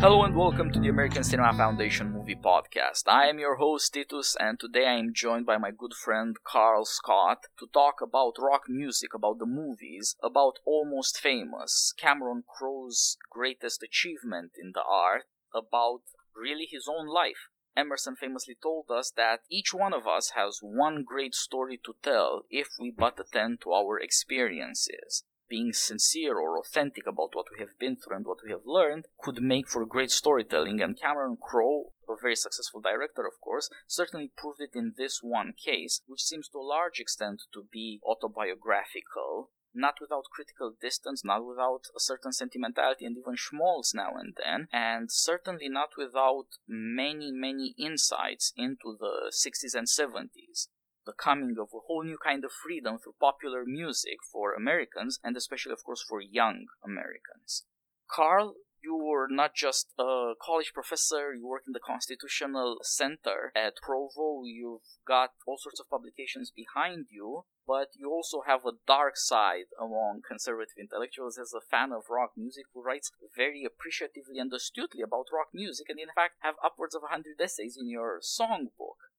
Hello and welcome to the American Cinema Foundation Movie Podcast. I am your host Titus, and today I am joined by my good friend Carl Scott to talk about rock music, about the movies, about Almost Famous, Cameron Crowe's greatest achievement in the art, about really his own life. Emerson famously told us that each one of us has one great story to tell if we but attend to our experiences being sincere or authentic about what we have been through and what we have learned could make for great storytelling. And Cameron Crowe, a very successful director, of course, certainly proved it in this one case, which seems to a large extent to be autobiographical. Not without critical distance, not without a certain sentimentality and even schmaltz now and then, and certainly not without many, many insights into the 60s and 70s the coming of a whole new kind of freedom through popular music for Americans, and especially, of course, for young Americans. Carl, you were not just a college professor, you work in the Constitutional Center at Provo, you've got all sorts of publications behind you, but you also have a dark side among conservative intellectuals as a fan of rock music who writes very appreciatively and astutely about rock music, and in fact have upwards of 100 essays in your songbook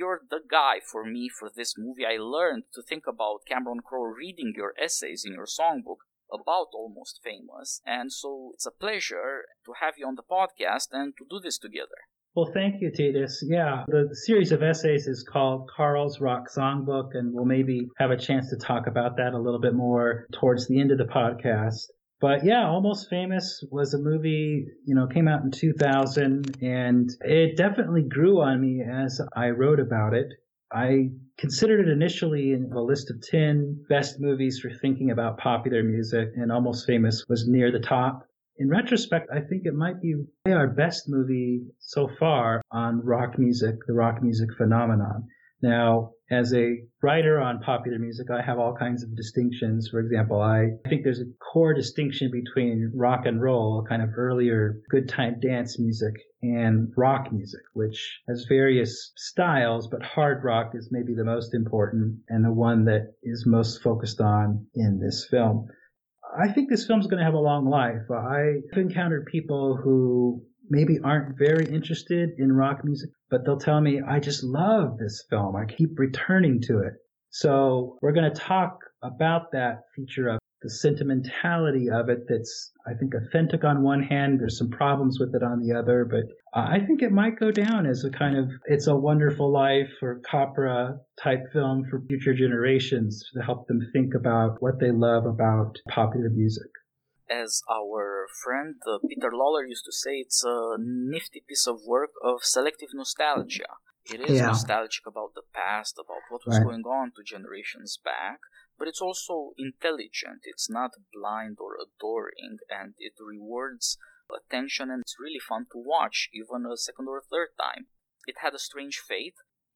you're the guy for me for this movie. I learned to think about Cameron Crowe reading your essays in your songbook about Almost Famous, and so it's a pleasure to have you on the podcast and to do this together. Well, thank you, Titus. Yeah, the series of essays is called Carl's Rock Songbook, and we'll maybe have a chance to talk about that a little bit more towards the end of the podcast. But yeah, Almost Famous was a movie, you know, came out in 2000 and it definitely grew on me as I wrote about it. I considered it initially in a list of 10 best movies for thinking about popular music and Almost Famous was near the top. In retrospect, I think it might be our best movie so far on rock music, the rock music phenomenon. Now, as a writer on popular music, I have all kinds of distinctions. For example, I think there's a core distinction between rock and roll, kind of earlier good time dance music, and rock music, which has various styles, but hard rock is maybe the most important and the one that is most focused on in this film. I think this film's going to have a long life. I've encountered people who maybe aren't very interested in rock music, but they'll tell me, I just love this film. I keep returning to it. So we're going to talk about that feature of the sentimentality of it that's, I think, authentic on one hand. There's some problems with it on the other, but uh, I think it might go down as a kind of It's a Wonderful Life or Capra type film for future generations to help them think about what they love about popular music as our friend uh, Peter Lawler used to say, it's a nifty piece of work of selective nostalgia. It is yeah. nostalgic about the past, about what was right. going on to generations back, but it's also intelligent. It's not blind or adoring, and it rewards attention, and it's really fun to watch, even a second or a third time. It had a strange fate.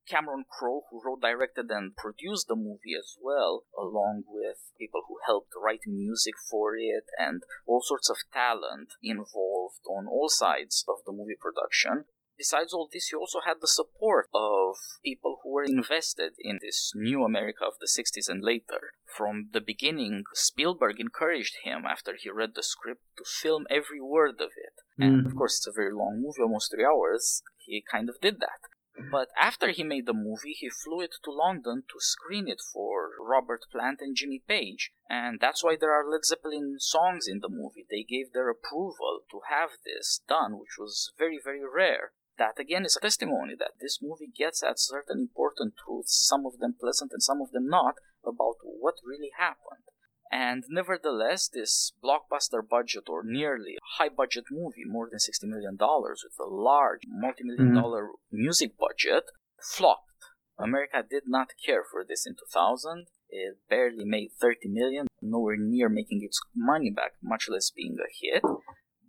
Cameron Crowe, who wrote, directed, and produced the movie as well, along with people who helped write music for it and all sorts of talent involved on all sides of the movie production. Besides all this, he also had the support of people who were invested in this new America of the 60s and later. From the beginning, Spielberg encouraged him after he read the script to film every word of it. And mm. of course, it's a very long movie, almost three hours. He kind of did that. But after he made the movie, he flew it to London to screen it for Robert Plant and Jimmy Page. And that's why there are Led Zeppelin songs in the movie. They gave their approval to have this done, which was very, very rare. That again is a testimony that this movie gets at certain important truths, some of them pleasant and some of them not, about what really happened. And nevertheless, this blockbuster budget or nearly high budget movie, more than $60 million with a large multi million mm-hmm. dollar music budget, flopped. America did not care for this in 2000. It barely made 30 million, nowhere near making its money back, much less being a hit.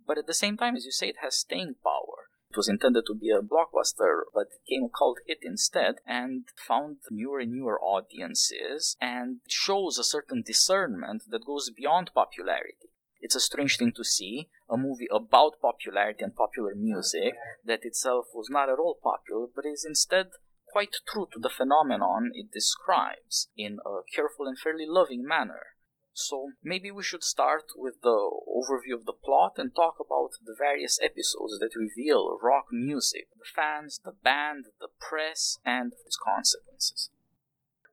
But at the same time, as you say, it has staying power. Was intended to be a blockbuster, but it became a cult hit instead and found newer and newer audiences and shows a certain discernment that goes beyond popularity. It's a strange thing to see a movie about popularity and popular music that itself was not at all popular, but is instead quite true to the phenomenon it describes in a careful and fairly loving manner. So maybe we should start with the overview of the plot and talk about the various episodes that reveal rock music, the fans, the band, the press, and its consequences.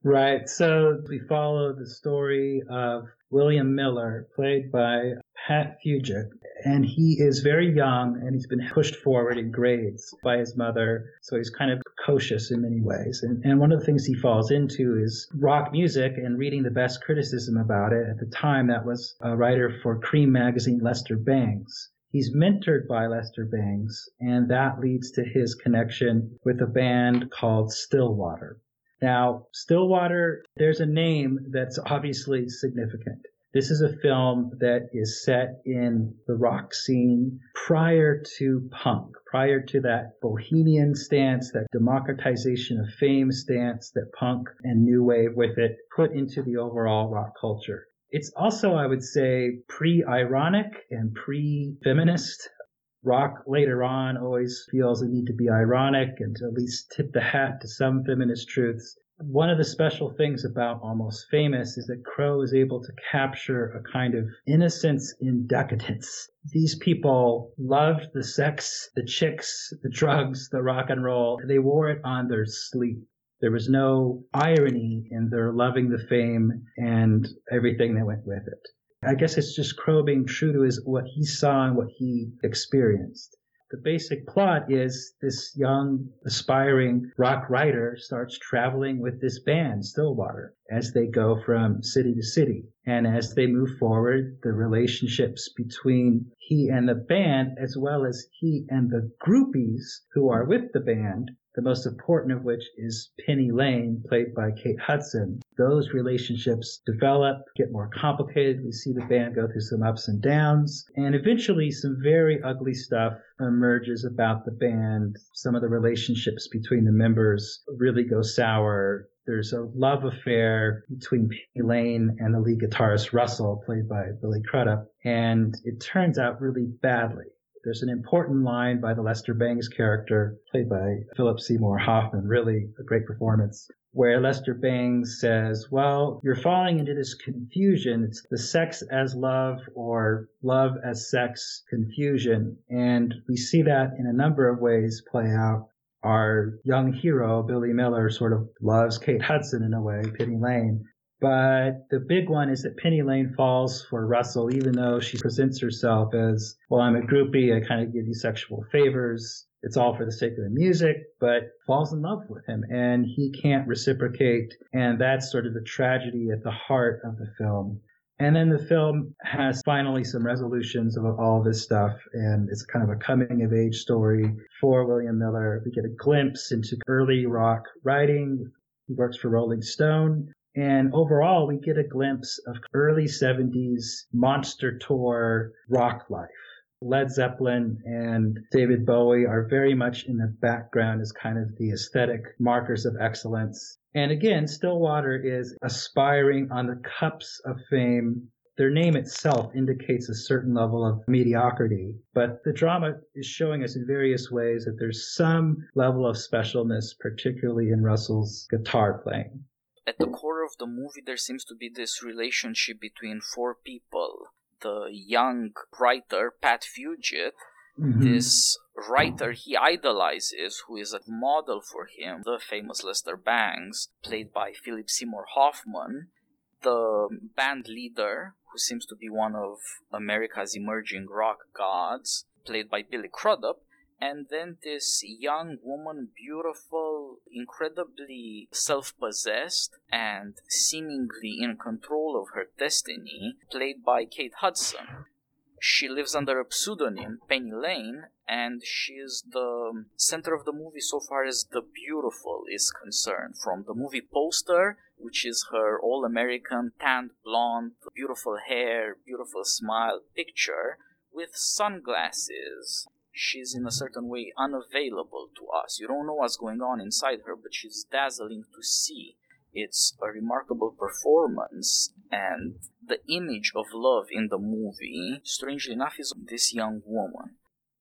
Right. So we follow the story of William Miller, played by Pat Fugit. And he is very young and he's been pushed forward in grades by his mother. So he's kind of precocious in many ways. And, and one of the things he falls into is rock music and reading the best criticism about it. At the time, that was a writer for Creem magazine, Lester Bangs. He's mentored by Lester Bangs, and that leads to his connection with a band called Stillwater. Now, Stillwater, there's a name that's obviously significant. This is a film that is set in the rock scene prior to punk, prior to that bohemian stance, that democratization of fame stance that punk and new wave with it put into the overall rock culture. It's also, I would say, pre-ironic and pre-feminist rock later on always feels a need to be ironic and to at least tip the hat to some feminist truths. One of the special things about Almost Famous is that Crowe is able to capture a kind of innocence in decadence. These people loved the sex, the chicks, the drugs, the rock and roll. They wore it on their sleeve. There was no irony in their loving the fame and everything that went with it. I guess it's just Crowe being true to his what he saw and what he experienced. The basic plot is this young aspiring rock writer starts traveling with this band, Stillwater, as they go from city to city. And as they move forward, the relationships between he and the band, as well as he and the groupies who are with the band, the most important of which is Penny Lane, played by Kate Hudson. Those relationships develop, get more complicated. We see the band go through some ups and downs, and eventually some very ugly stuff emerges about the band. Some of the relationships between the members really go sour. There's a love affair between Penny Lane and the lead guitarist Russell, played by Billy Crudup, and it turns out really badly. There's an important line by the Lester Bangs character, played by Philip Seymour Hoffman, really a great performance, where Lester Bangs says, Well, you're falling into this confusion. It's the sex as love or love as sex confusion. And we see that in a number of ways play out. Our young hero, Billy Miller, sort of loves Kate Hudson in a way, Penny Lane, but the big one is that Penny Lane falls for Russell, even though she presents herself as, well, I'm a groupie. I kind of give you sexual favors. It's all for the sake of the music, but falls in love with him and he can't reciprocate. And that's sort of the tragedy at the heart of the film. And then the film has finally some resolutions of all this stuff, and it's kind of a coming of age story for William Miller. We get a glimpse into early rock writing. He works for Rolling Stone. And overall, we get a glimpse of early 70s monster tour rock life. Led Zeppelin and David Bowie are very much in the background as kind of the aesthetic markers of excellence. And again, Stillwater is aspiring on the cups of fame. Their name itself indicates a certain level of mediocrity, but the drama is showing us in various ways that there's some level of specialness, particularly in Russell's guitar playing at the core of the movie there seems to be this relationship between four people the young writer pat fugit mm-hmm. this writer he idolizes who is a model for him the famous lester bangs played by philip seymour hoffman the band leader who seems to be one of america's emerging rock gods played by billy crudup and then this young woman, beautiful, incredibly self possessed, and seemingly in control of her destiny, played by Kate Hudson. She lives under a pseudonym, Penny Lane, and she is the center of the movie so far as the beautiful is concerned. From the movie poster, which is her all American, tanned blonde, beautiful hair, beautiful smile picture, with sunglasses she's in a certain way unavailable to us. You don't know what's going on inside her, but she's dazzling to see. It's a remarkable performance, and the image of love in the movie, strangely enough, is this young woman.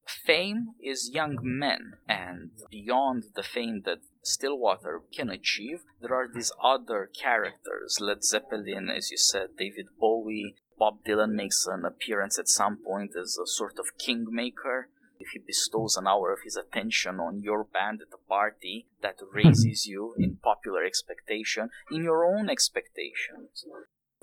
Fame is young men, and beyond the fame that Stillwater can achieve, there are these other characters. Led Zeppelin, as you said, David Bowie, Bob Dylan makes an appearance at some point as a sort of kingmaker. If he bestows an hour of his attention on your band at a party, that raises you in popular expectation, in your own expectations.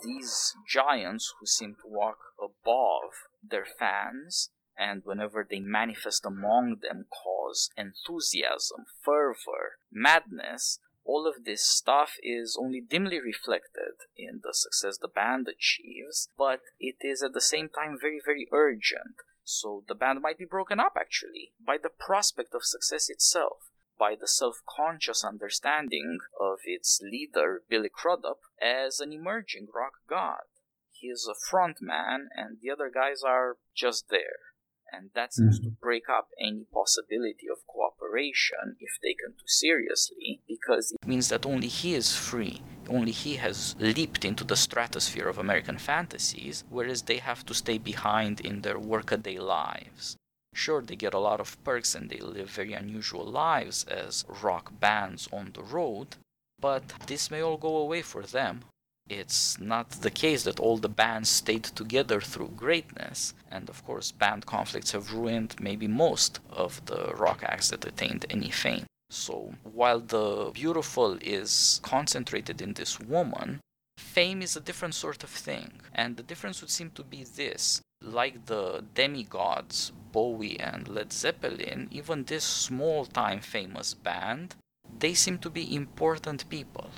These giants who seem to walk above their fans and whenever they manifest among them cause enthusiasm, fervor, madness, all of this stuff is only dimly reflected in the success the band achieves, but it is at the same time very, very urgent. So the band might be broken up actually by the prospect of success itself, by the self conscious understanding of its leader, Billy Crudup, as an emerging rock god. He is a front man, and the other guys are just there and that seems mm-hmm. to break up any possibility of cooperation if taken too seriously, because it means that only he is free, only he has leaped into the stratosphere of American fantasies, whereas they have to stay behind in their workaday lives. Sure, they get a lot of perks and they live very unusual lives as rock bands on the road, but this may all go away for them it's not the case that all the bands stayed together through greatness. And of course, band conflicts have ruined maybe most of the rock acts that attained any fame. So while the beautiful is concentrated in this woman, fame is a different sort of thing. And the difference would seem to be this. Like the demigods, Bowie and Led Zeppelin, even this small time famous band, they seem to be important people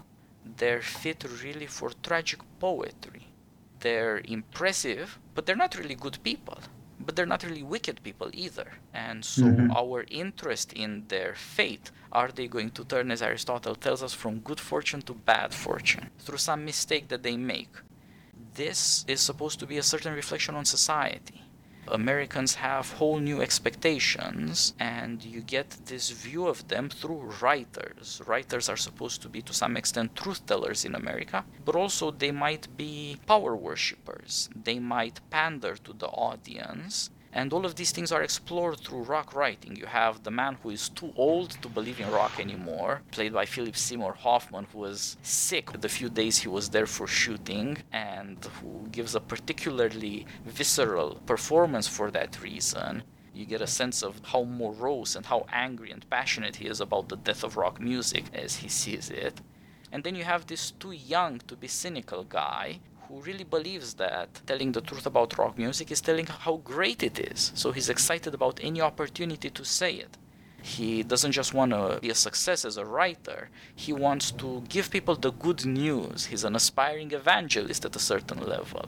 they're fit really for tragic poetry. They're impressive, but they're not really good people. But they're not really wicked people either. And so mm-hmm. our interest in their fate are they going to turn, as Aristotle tells us, from good fortune to bad fortune through some mistake that they make? This is supposed to be a certain reflection on society. Americans have whole new expectations, and you get this view of them through writers. Writers are supposed to be, to some extent, truth tellers in America, but also they might be power worshippers. They might pander to the audience and all of these things are explored through rock writing. You have the man who is too old to believe in rock anymore, played by Philip Seymour Hoffman, who was sick the few days he was there for shooting, and who gives a particularly visceral performance for that reason. You get a sense of how morose and how angry and passionate he is about the death of rock music as he sees it. And then you have this too young to be cynical guy who really believes that telling the truth about rock music is telling how great it is. So he's excited about any opportunity to say it. He doesn't just want to be a success as a writer, he wants to give people the good news. He's an aspiring evangelist at a certain level.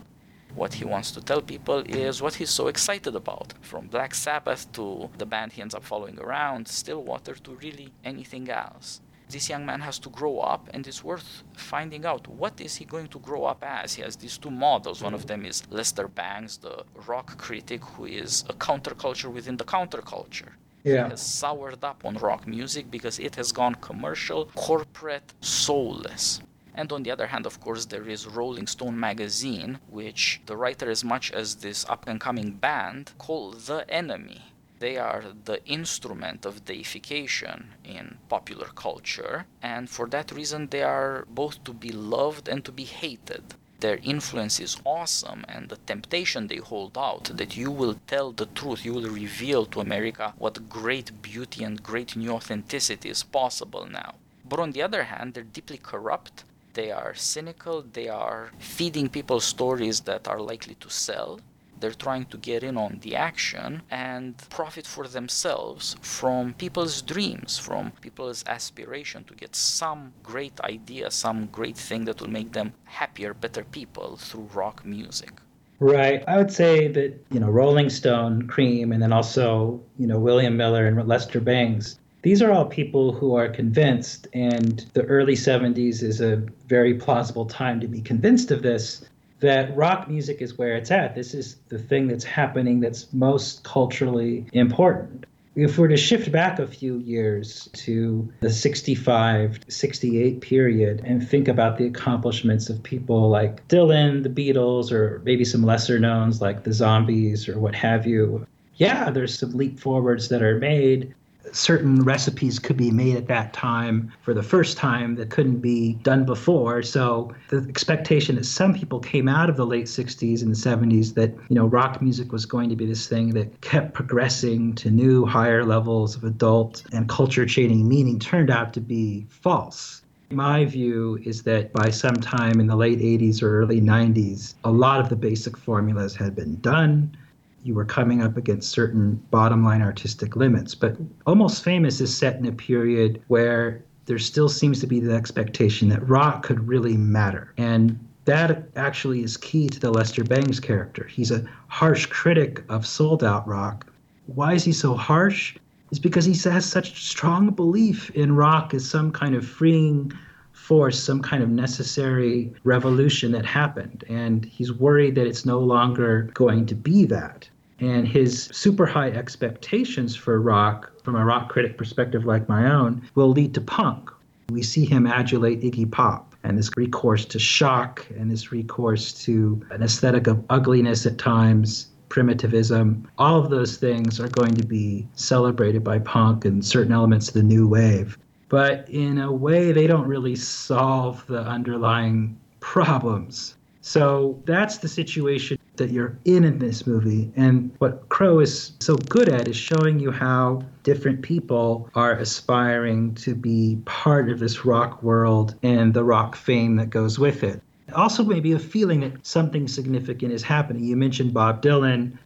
What he wants to tell people is what he's so excited about. From Black Sabbath to the band he ends up following around, Stillwater to really anything else this young man has to grow up and it's worth finding out what is he going to grow up as. He has these two models. One of mm. them is lester bangs the rock critic who is a counterculture within the counterculture. Yeah. he has soured up on rock music because it has gone commercial corporate soulless. And on the other hand, of course, there is Rolling Stone magazine, which the writer, as much as this up and coming band, call the enemy they are the instrument of deification in popular culture, and for that reason, they are both to be loved and to be hated. Their influence is awesome, and the temptation they hold out that you will tell the truth, you will reveal to America what great beauty and great new authenticity is possible now. But on the other hand, they're deeply corrupt, they are cynical, they are feeding people stories that are likely to sell, they're trying to get in on the action and profit for themselves from people's dreams, from people's aspiration to get some great idea, some great thing that will make them happier, better people through rock music. Right. I would say that, you know, Rolling Stone, Creem, and then also, you know, William Miller and Lester Bangs these are all people who are convinced, and the early 70s is a very plausible time to be convinced of this that rock music is where it's at. This is the thing that's happening that's most culturally important. If we're to shift back a few years to the 65 68 period and think about the accomplishments of people like Dylan, the Beatles, or maybe some lesser knowns like the Zombies or what have you, yeah, there's some leap forwards that are made certain recipes could be made at that time for the first time that couldn't be done before. So the expectation that some people came out of the late 60s and 70s that, you know, rock music was going to be this thing that kept progressing to new higher levels of adult and culture changing meaning turned out to be false. My view is that by some time in the late 80s or early 90s, a lot of the basic formulas had been done you were coming up against certain bottom line artistic limits. But Almost Famous is set in a period where there still seems to be the expectation that rock could really matter. And that actually is key to the Lester Bangs character. He's a harsh critic of sold out rock. Why is he so harsh? It's because he has such strong belief in rock as some kind of freeing force, some kind of necessary revolution that happened. And he's worried that it's no longer going to be that and his super high expectations for rock, from a rock critic perspective like my own, will lead to punk. We see him adulate Iggy Pop and this recourse to shock and this recourse to an aesthetic of ugliness at times, primitivism. All of those things are going to be celebrated by punk and certain elements of the new wave. But in a way, they don't really solve the underlying problems. So that's the situation that you're in in this movie. And what Crowe is so good at is showing you how different people are aspiring to be part of this rock world and the rock fame that goes with it. Also, maybe a feeling that something significant is happening. You mentioned Bob Dylan.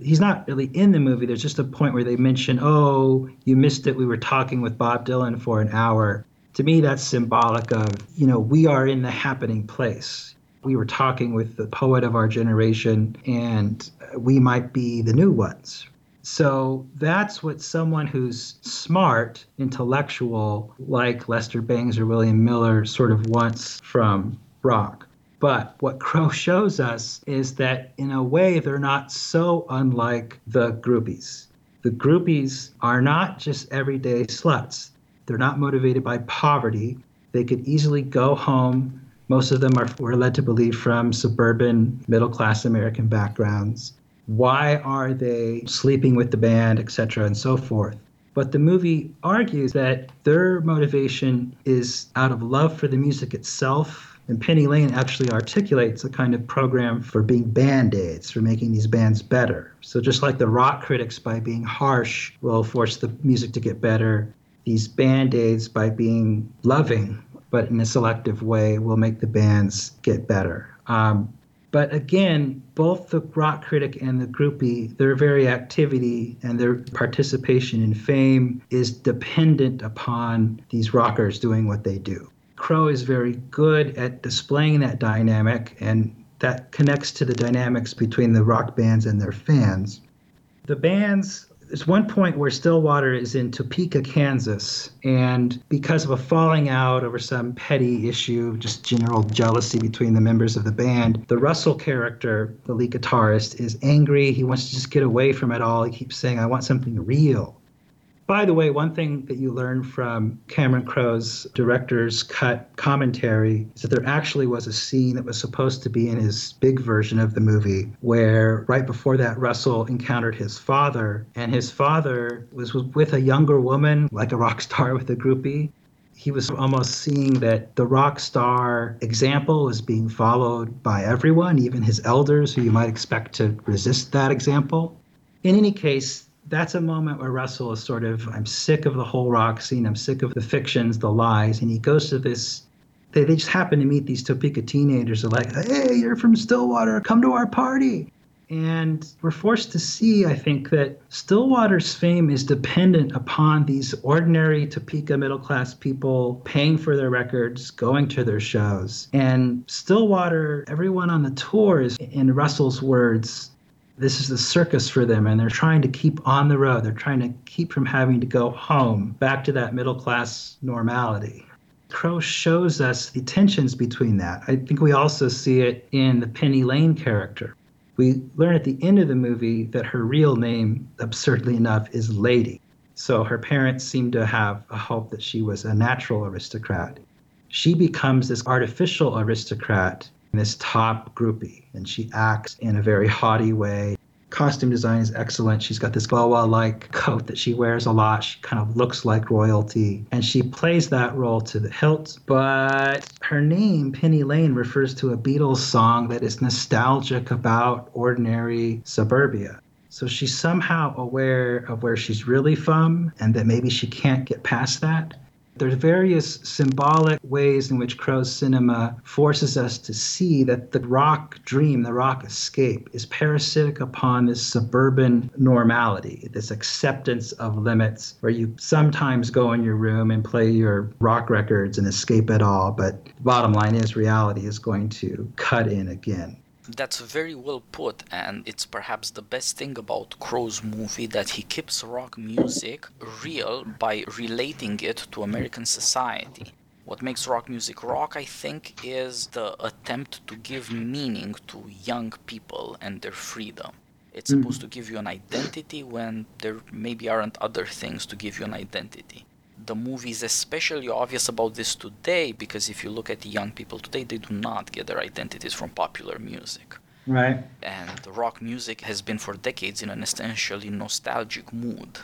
He's not really in the movie. There's just a point where they mention, oh, you missed it. We were talking with Bob Dylan for an hour. To me, that's symbolic of, you know, we are in the happening place we were talking with the poet of our generation, and we might be the new ones. So that's what someone who's smart, intellectual, like Lester Bangs or William Miller, sort of wants from rock. But what Crowe shows us is that in a way, they're not so unlike the groupies. The groupies are not just everyday sluts. They're not motivated by poverty. They could easily go home most of them are we're led to believe from suburban middle class American backgrounds. Why are they sleeping with the band, etc., and so forth? But the movie argues that their motivation is out of love for the music itself. And Penny Lane actually articulates a kind of program for being band aids, for making these bands better. So, just like the rock critics, by being harsh, will force the music to get better, these band aids, by being loving, but in a selective way will make the bands get better. Um, but again, both the rock critic and the groupie, their very activity and their participation in fame is dependent upon these rockers doing what they do. Crowe is very good at displaying that dynamic, and that connects to the dynamics between the rock bands and their fans. The bands there's one point where Stillwater is in Topeka, Kansas, and because of a falling out over some petty issue, just general jealousy between the members of the band, the Russell character, the lead guitarist, is angry. He wants to just get away from it all. He keeps saying, I want something real. By the way, one thing that you learn from Cameron Crowe's director's cut commentary is that there actually was a scene that was supposed to be in his big version of the movie where right before that Russell encountered his father and his father was with a younger woman like a rock star with a groupie he was almost seeing that the rock star example was being followed by everyone, even his elders, who you might expect to resist that example. In any case, that's a moment where Russell is sort of, I'm sick of the whole rock scene. I'm sick of the fictions, the lies. And he goes to this, they, they just happen to meet these Topeka teenagers. They're like, hey, you're from Stillwater. Come to our party. And we're forced to see, I think, that Stillwater's fame is dependent upon these ordinary Topeka middle class people paying for their records, going to their shows. And Stillwater, everyone on the tour is, in Russell's words, this is the circus for them and they're trying to keep on the road. They're trying to keep from having to go home back to that middle class normality. Crowe shows us the tensions between that. I think we also see it in the penny lane character. We learn at the end of the movie that her real name absurdly enough is lady. So her parents seem to have a hope that she was a natural aristocrat. She becomes this artificial aristocrat this top groupie, and she acts in a very haughty way, costume design is excellent. She's got this boa like coat that she wears a lot. She kind of looks like royalty, and she plays that role to the hilt. But her name, Penny Lane, refers to a Beatles song that is nostalgic about ordinary suburbia. So she's somehow aware of where she's really from and that maybe she can't get past that. There's various symbolic ways in which Crowe's cinema forces us to see that the rock dream, the rock escape, is parasitic upon this suburban normality, this acceptance of limits, where you sometimes go in your room and play your rock records and escape it all, but the bottom line is reality is going to cut in again. That's very well put, and it's perhaps the best thing about Crowe's movie that he keeps rock music real by relating it to American society. What makes rock music rock, I think, is the attempt to give meaning to young people and their freedom. It's mm-hmm. supposed to give you an identity when there maybe aren't other things to give you an identity the movie is especially obvious about this today because if you look at the young people today, they do not get their identities from popular music. Right. And rock music has been for decades in an essentially nostalgic mood.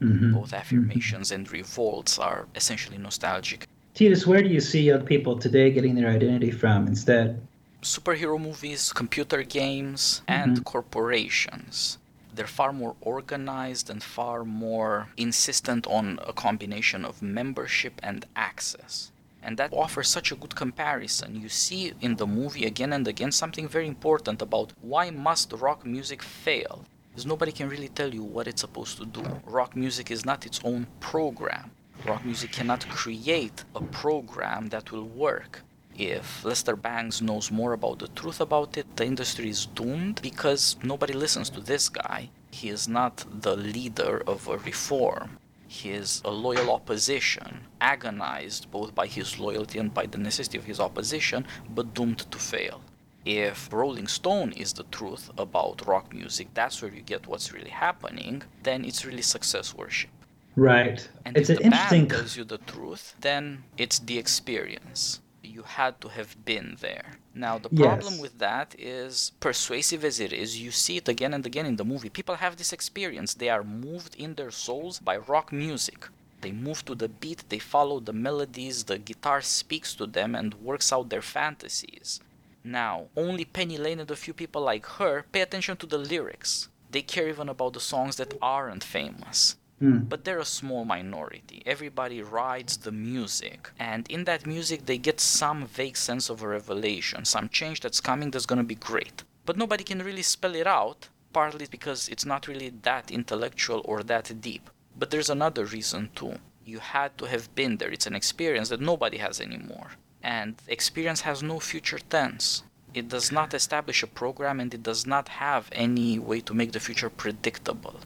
Mm-hmm. Both affirmations mm-hmm. and revolts are essentially nostalgic. Titus, where do you see young people today getting their identity from instead? Superhero movies, computer games, and mm-hmm. corporations they're far more organized and far more insistent on a combination of membership and access. And that offers such a good comparison. You see in the movie again and again something very important about why must rock music fail? Because nobody can really tell you what it's supposed to do. Rock music is not its own program. Rock music cannot create a program that will work if Lester Bangs knows more about the truth about it, the industry is doomed because nobody listens to this guy. He is not the leader of a reform. He is a loyal opposition, agonized both by his loyalty and by the necessity of his opposition, but doomed to fail. If Rolling Stone is the truth about rock music, that's where you get what's really happening, then it's really success worship. Right. And it's if the interesting... band tells you the truth, then it's the experience you had to have been there. Now, the problem yes. with that is, persuasive as it is, you see it again and again in the movie. People have this experience. They are moved in their souls by rock music. They move to the beat, they follow the melodies, the guitar speaks to them and works out their fantasies. Now, only Penny Lane and a few people like her pay attention to the lyrics. They care even about the songs that aren't famous. Mm. But they're a small minority. Everybody rides the music. And in that music, they get some vague sense of a revelation, some change that's coming that's going to be great. But nobody can really spell it out, partly because it's not really that intellectual or that deep. But there's another reason too. You had to have been there. It's an experience that nobody has anymore. And experience has no future tense. It does not establish a program and it does not have any way to make the future predictable.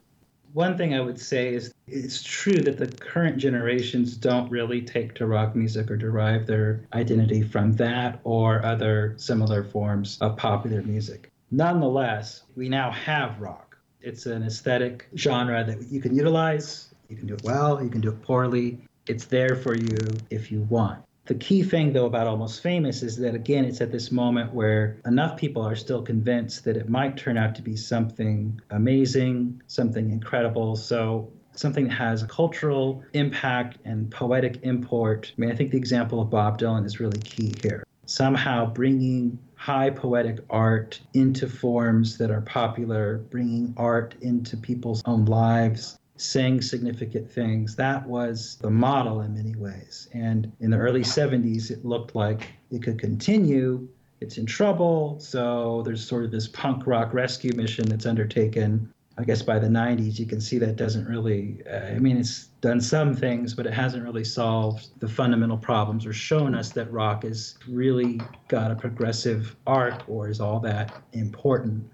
One thing I would say is it's true that the current generations don't really take to rock music or derive their identity from that or other similar forms of popular music. Nonetheless, we now have rock. It's an aesthetic genre that you can utilize. You can do it well, you can do it poorly. It's there for you if you want. The key thing, though, about Almost Famous is that, again, it's at this moment where enough people are still convinced that it might turn out to be something amazing, something incredible. So, something that has a cultural impact and poetic import. I mean, I think the example of Bob Dylan is really key here. Somehow bringing high poetic art into forms that are popular, bringing art into people's own lives saying significant things. That was the model in many ways. And in the early 70s, it looked like it could continue. It's in trouble. So there's sort of this punk rock rescue mission that's undertaken. I guess by the 90s, you can see that doesn't really, uh, I mean, it's done some things, but it hasn't really solved the fundamental problems or shown us that rock has really got a progressive arc or is all that important.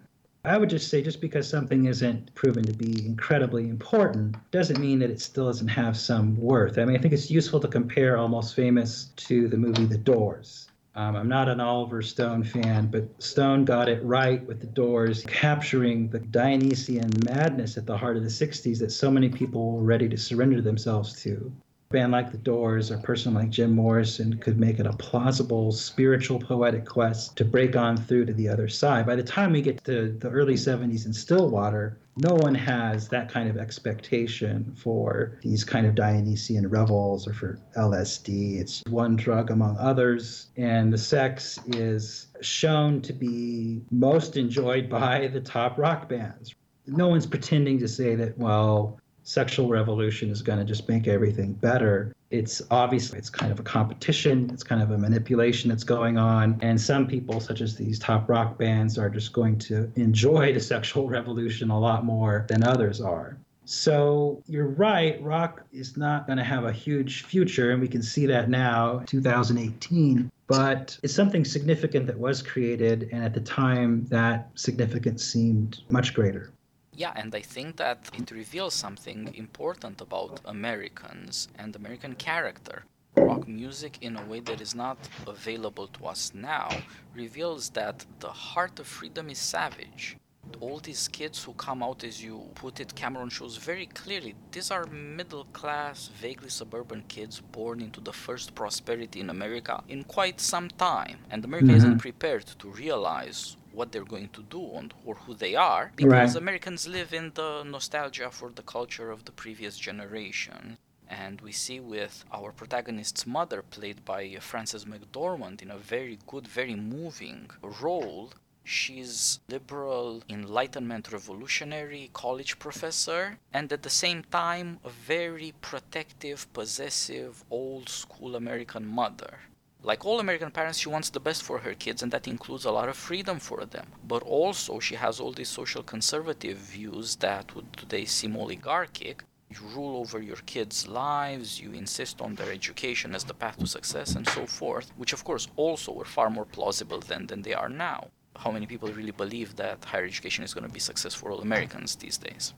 I would just say just because something isn't proven to be incredibly important doesn't mean that it still doesn't have some worth. I mean, I think it's useful to compare Almost Famous to the movie The Doors. Um, I'm not an Oliver Stone fan, but Stone got it right with The Doors, capturing the Dionysian madness at the heart of the 60s that so many people were ready to surrender themselves to. Band like The Doors or a person like Jim Morrison could make it a plausible spiritual poetic quest to break on through to the other side. By the time we get to the early 70s in Stillwater, no one has that kind of expectation for these kind of Dionysian revels or for LSD. It's one drug among others, and the sex is shown to be most enjoyed by the top rock bands. No one's pretending to say that, well, sexual revolution is going to just make everything better. It's obviously it's kind of a competition, it's kind of a manipulation that's going on, and some people such as these top rock bands are just going to enjoy the sexual revolution a lot more than others are. So you're right, rock is not going to have a huge future, and we can see that now, 2018. But it's something significant that was created, and at the time, that significance seemed much greater. Yeah, and I think that it reveals something important about Americans and American character. Rock music, in a way that is not available to us now, reveals that the heart of freedom is savage. All these kids who come out, as you put it, Cameron shows very clearly these are middle class, vaguely suburban kids born into the first prosperity in America in quite some time. And America mm-hmm. isn't prepared to realize what they're going to do and, or who they are because right. Americans live in the nostalgia for the culture of the previous generation. And we see with our protagonist's mother, played by Frances McDormand, in a very good, very moving role. She's liberal, enlightenment revolutionary college professor, and at the same time, a very protective, possessive, old school American mother like all American parents, she wants the best for her kids, and that includes a lot of freedom for them. But also, she has all these social conservative views that would today seem oligarchic. You rule over your kids' lives, you insist on their education as the path to success, and so forth, which, of course, also were far more plausible than, than they are now. How many people really believe that higher education is going to be success for all Americans these days?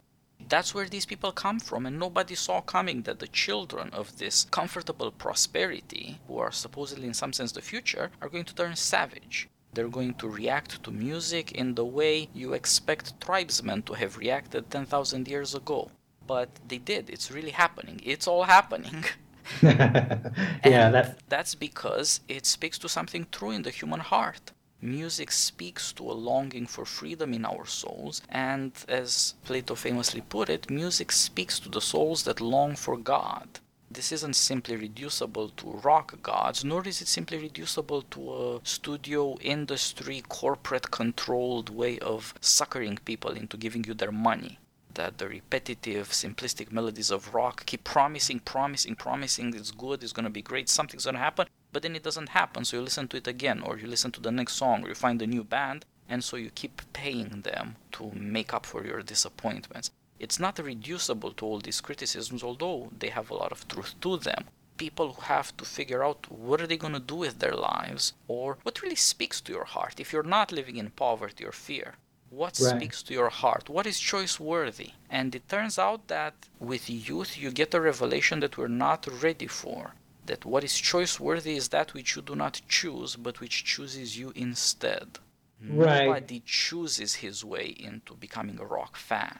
That's where these people come from, and nobody saw coming that the children of this comfortable prosperity, who are supposedly in some sense the future, are going to turn savage. They're going to react to music in the way you expect tribesmen to have reacted 10,000 years ago. But they did. It's really happening. It's all happening. yeah, that... that's because it speaks to something true in the human heart. Music speaks to a longing for freedom in our souls, and as Plato famously put it, music speaks to the souls that long for God. This isn't simply reducible to rock gods, nor is it simply reducible to a studio industry corporate controlled way of suckering people into giving you their money that the repetitive, simplistic melodies of rock keep promising, promising, promising it's good, it's gonna be great, something's gonna happen, but then it doesn't happen. So you listen to it again, or you listen to the next song, or you find a new band, and so you keep paying them to make up for your disappointments. It's not reducible to all these criticisms, although they have a lot of truth to them. People who have to figure out what are they going to do with their lives, or what really speaks to your heart. If you're not living in poverty or fear, what right. speaks to your heart? What is choice worthy? And it turns out that with youth, you get a revelation that we're not ready for that what is choice worthy is that which you do not choose, but which chooses you instead. Right. Nobody chooses his way into becoming a rock fan,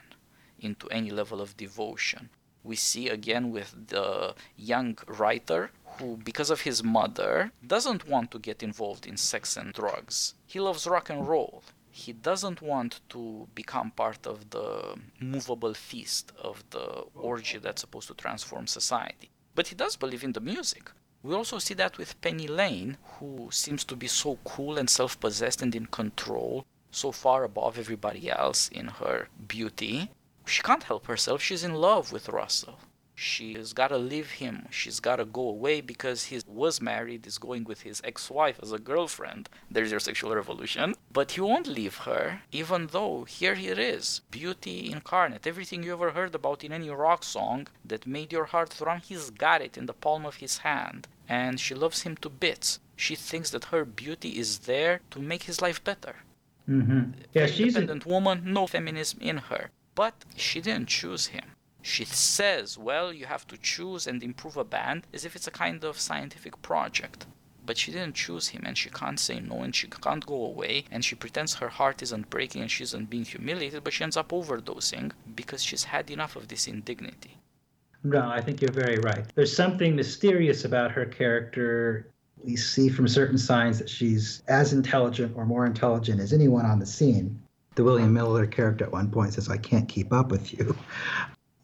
into any level of devotion. We see again with the young writer who, because of his mother, doesn't want to get involved in sex and drugs. He loves rock and roll. He doesn't want to become part of the movable feast of the orgy that's supposed to transform society. But he does believe in the music. We also see that with Penny Lane, who seems to be so cool and self possessed and in control, so far above everybody else in her beauty. She can't help herself, she's in love with Russell. She's gotta leave him. She's gotta go away because he was married, is going with his ex wife as a girlfriend. There's your sexual revolution. But he won't leave her, even though here he is beauty incarnate. Everything you ever heard about in any rock song that made your heart thrum, he's got it in the palm of his hand. And she loves him to bits. She thinks that her beauty is there to make his life better. Mm-hmm. Yeah, she's independent a... woman, no feminism in her. But she didn't choose him she says, well, you have to choose and improve a band as if it's a kind of scientific project. But she didn't choose him and she can't say no and she can't go away and she pretends her heart isn't breaking and she isn't being humiliated, but she ends up overdosing because she's had enough of this indignity. No, I think you're very right. There's something mysterious about her character. We see from certain signs that she's as intelligent or more intelligent as anyone on the scene. The William Miller character at one point says, I can't keep up with you.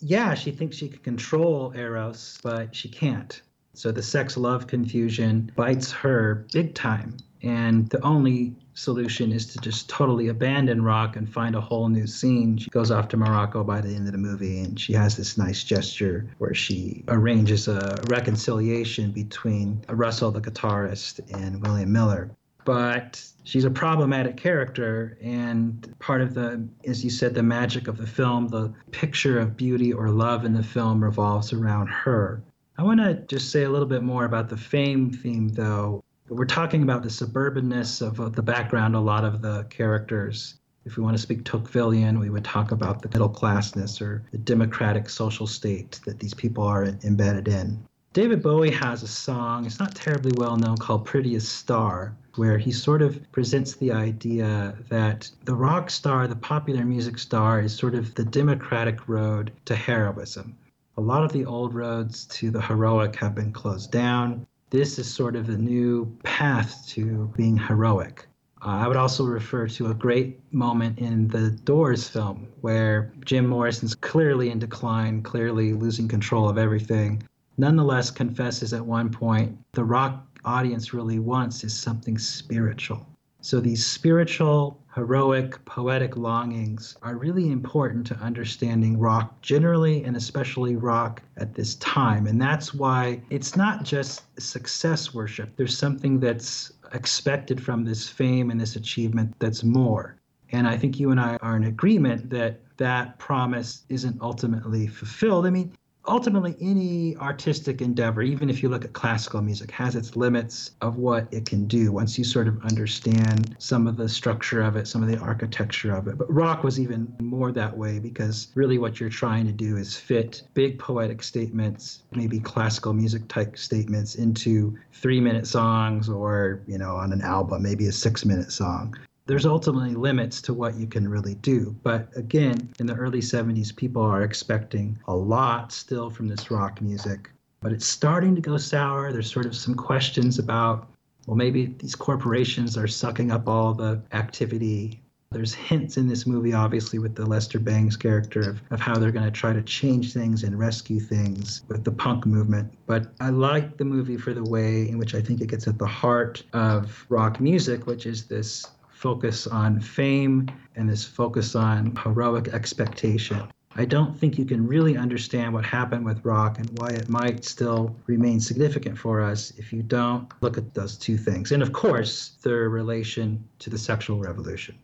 Yeah, she thinks she can control Eros, but she can't. So the sex love confusion bites her big time. And the only solution is to just totally abandon rock and find a whole new scene. She goes off to Morocco by the end of the movie and she has this nice gesture where she arranges a reconciliation between Russell, the guitarist, and William Miller. But she's a problematic character, and part of the, as you said, the magic of the film, the picture of beauty or love in the film revolves around her. I want to just say a little bit more about the fame theme, though we're talking about the suburbanness of, of the background, a lot of the characters. If we want to speak Tocquevillian, we would talk about the middle classness or the democratic social state that these people are embedded in. David Bowie has a song, it's not terribly well known, called Prettiest Star, where he sort of presents the idea that the rock star, the popular music star, is sort of the democratic road to heroism. A lot of the old roads to the heroic have been closed down this is sort of the new path to being heroic. Uh, I would also refer to a great moment in the Doors film where Jim Morrison's clearly in decline, clearly losing control of everything. Nonetheless, confesses at one point the rock audience really wants is something spiritual. So these spiritual, heroic, poetic longings are really important to understanding rock generally and especially rock at this time. And that's why it's not just success worship, there's something that's expected from this fame and this achievement that's more. And I think you and I are in agreement that that promise isn't ultimately fulfilled. I mean, ultimately any artistic endeavor even if you look at classical music has its limits of what it can do once you sort of understand some of the structure of it some of the architecture of it. But rock was even more that way because really what you're trying to do is fit big poetic statements maybe classical music type statements into 3 minute songs or you know on an album maybe a 6 minute song there's ultimately limits to what you can really do. But again, in the early 70s, people are expecting a lot still from this rock music. But it's starting to go sour. There's sort of some questions about, well, maybe these corporations are sucking up all the activity. There's hints in this movie, obviously, with the Lester Bangs character of, of how they're going to try to change things and rescue things with the punk movement. But I like the movie for the way in which I think it gets at the heart of rock music, which is this focus on fame and this focus on heroic expectation. I don't think you can really understand what happened with rock and why it might still remain significant for us if you don't look at those two things. And of course, their relation to the sexual revolution.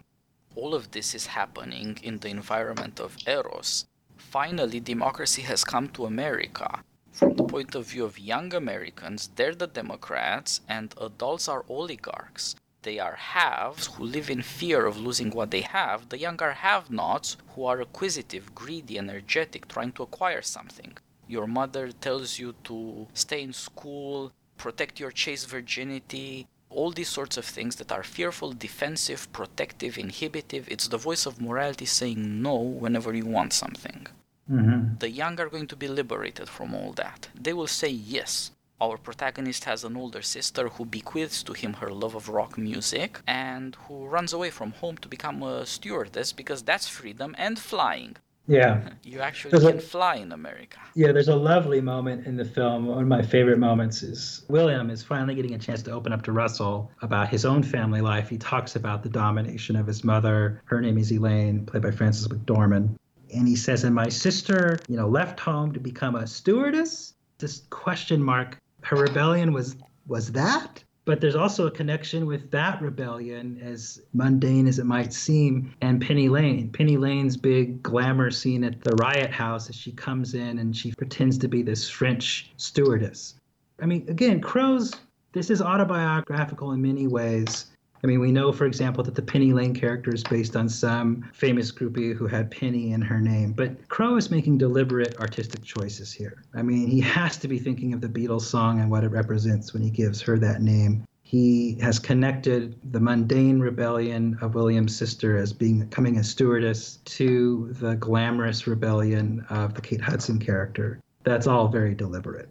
All of this is happening in the environment of Eros. Finally, democracy has come to America. From the point of view of young Americans, they're the Democrats and adults are oligarchs they are haves who live in fear of losing what they have, the young are have nots who are acquisitive, greedy, energetic, trying to acquire something. Your mother tells you to stay in school, protect your chaste virginity, all these sorts of things that are fearful, defensive, protective, inhibitive. It's the voice of morality saying no whenever you want something. Mm-hmm. The young are going to be liberated from all that. They will say yes. Our protagonist has an older sister who bequeaths to him her love of rock music and who runs away from home to become a stewardess because that's freedom and flying. Yeah. You actually there's can a, fly in America. Yeah, there's a lovely moment in the film. One of my favorite moments is William is finally getting a chance to open up to Russell about his own family life. He talks about the domination of his mother. Her name is Elaine, played by Frances McDormand. And he says, And my sister, you know, left home to become a stewardess? This question mark her rebellion was was that but there's also a connection with that rebellion, as mundane as it might seem, and Penny Lane. Penny Lane's big glamour scene at the riot house as she comes in and she pretends to be this French stewardess. I mean, again, Crowe's, this is autobiographical in many ways. I mean, we know, for example, that the Penny Lane character is based on some famous groupie who had Penny in her name. But Crowe is making deliberate artistic choices here. I mean, he has to be thinking of the Beatles song and what it represents when he gives her that name. He has connected the mundane rebellion of William's sister as being coming a stewardess to the glamorous rebellion of the Kate Hudson character that's all very deliberate.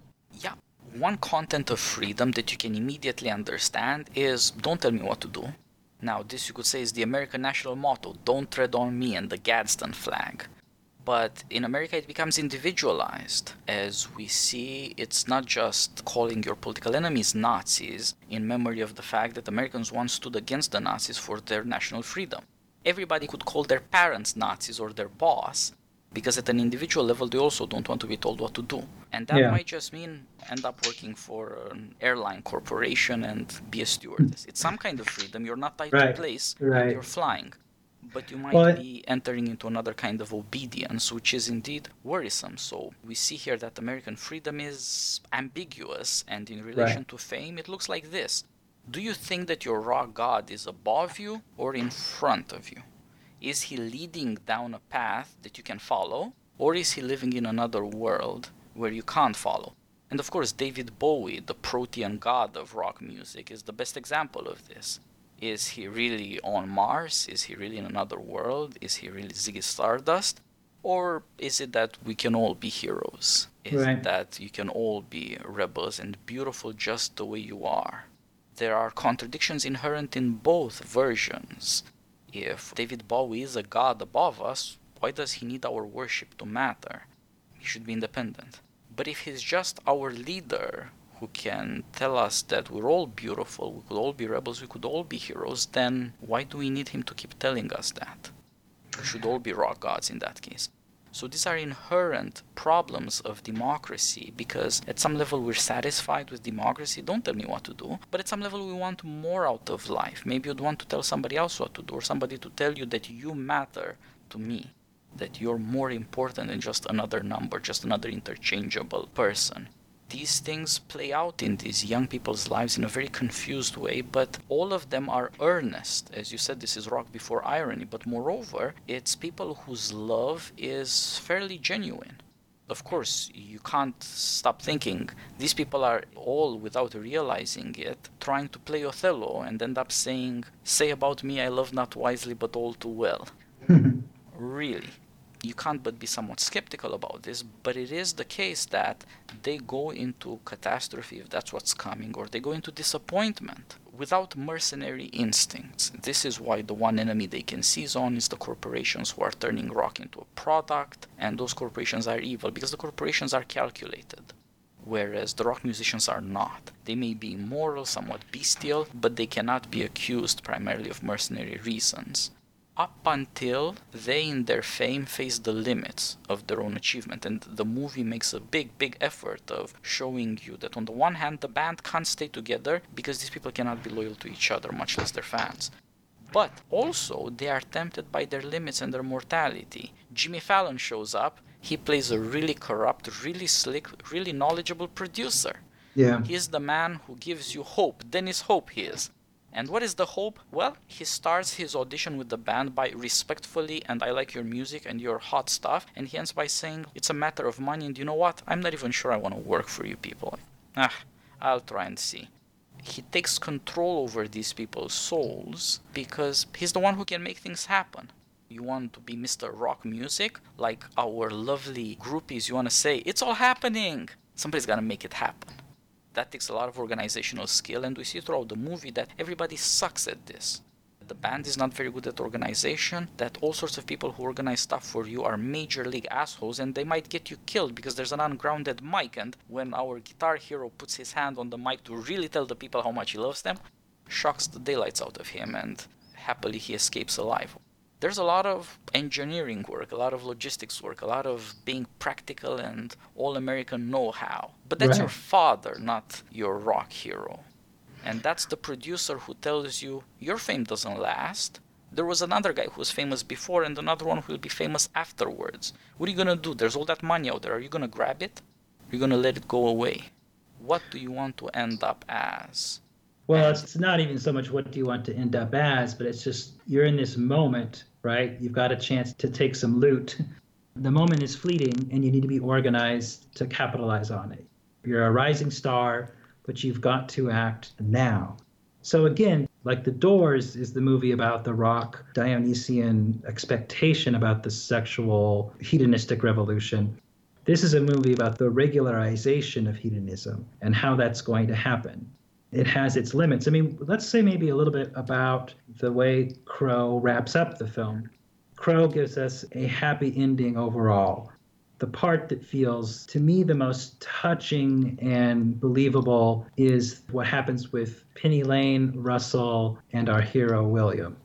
One content of freedom that you can immediately understand is don't tell me what to do. Now, this you could say is the American national motto don't tread on me and the Gadsden flag. But in America, it becomes individualized. As we see, it's not just calling your political enemies Nazis in memory of the fact that Americans once stood against the Nazis for their national freedom. Everybody could call their parents Nazis or their boss, because at an individual level, they also don't want to be told what to do. And that yeah. might just mean end up working for an airline corporation and be a stewardess. It's some kind of freedom. You're not tied right. to a place, right. you're flying but you might well, be entering into another kind of obedience, which is indeed worrisome. So we see here that American freedom is ambiguous, and in relation right. to fame, it looks like this. Do you think that your rock god is above you or in front of you? Is he leading down a path that you can follow, or is he living in another world where you can't follow? And of course, David Bowie, the protean god of rock music, is the best example of this. Is he really on Mars? Is he really in another world? Is he really Ziggy Stardust? Or is it that we can all be heroes? Is right. it that you can all be rebels and beautiful just the way you are? There are contradictions inherent in both versions. If David Bowie is a god above us, why does he need our worship to matter? He should be independent. But if he's just our leader who can tell us that we're all beautiful, we could all be rebels, we could all be heroes, then why do we need him to keep telling us that? We should all be rock gods in that case. So these are inherent problems of democracy because at some level we're satisfied with democracy, don't tell me what to do, but at some level we want more out of life. Maybe you'd want to tell somebody else what to do or somebody to tell you that you matter to me, that you're more important than just another number, just another interchangeable person these things play out in these young people's lives in a very confused way, but all of them are earnest. As you said, this is rock before irony, but moreover, it's people whose love is fairly genuine. Of course, you can't stop thinking. These people are all, without realizing it, trying to play Othello and end up saying, Say about me, I love not wisely, but all too well. really you can't but be somewhat skeptical about this, but it is the case that they go into catastrophe if that's what's coming, or they go into disappointment without mercenary instincts. This is why the one enemy they can seize on is the corporations who are turning rock into a product, and those corporations are evil because the corporations are calculated. Whereas the rock musicians are not. They may be immoral, somewhat bestial, but they cannot be accused primarily of mercenary reasons up until they in their fame face the limits of their own achievement. And the movie makes a big big effort of showing you that on the one hand the band can't stay together because these people cannot be loyal to each other much less their fans. But also they are tempted by their limits and their mortality. Jimmy fallon shows up. He plays a really corrupt really slick really knowledgeable producer. Yeah. He's the man who gives you hope. Dennis hope he is and what is the hope? Well, he starts his audition with the band by respectfully, and I like your music and your hot stuff. And he ends by saying, It's a matter of money, and you know what? I'm not even sure I want to work for you people. Ah, I'll try and see. He takes control over these people's souls because he's the one who can make things happen. You want to be Mr. Rock Music? Like our lovely groupies, you want to say, It's all happening! Somebody's gotta make it happen that takes a lot of organizational skill, and we see throughout the movie that everybody sucks at this. The band is not very good at organization, that all sorts of people who organize stuff for you are major league assholes and they might get you killed because there's an ungrounded mic. And when our guitar hero puts his hand on the mic to really tell the people how much he loves them, shocks the daylights out of him and happily he escapes alive there's a lot of engineering work, a lot of logistics work, a lot of being practical and all American know how. But that's right. your father, not your rock hero. And that's the producer who tells you your fame doesn't last. There was another guy who was famous before and another one who will be famous afterwards. What are you gonna do? There's all that money out there. Are you gonna grab it? Are you gonna let it go away? What do you want to end up as? Well, it's not even so much what do you want to end up as, but it's just you're in this moment, right? You've got a chance to take some loot. The moment is fleeting and you need to be organized to capitalize on it. You're a rising star, but you've got to act now. So, again, like The Doors is the movie about the rock Dionysian expectation about the sexual hedonistic revolution. This is a movie about the regularization of hedonism and how that's going to happen. It has its limits. I mean, let's say maybe a little bit about the way Crowe wraps up the film. Crowe gives us a happy ending overall. The part that feels to me the most touching and believable is what happens with Penny Lane, Russell, and our hero, William.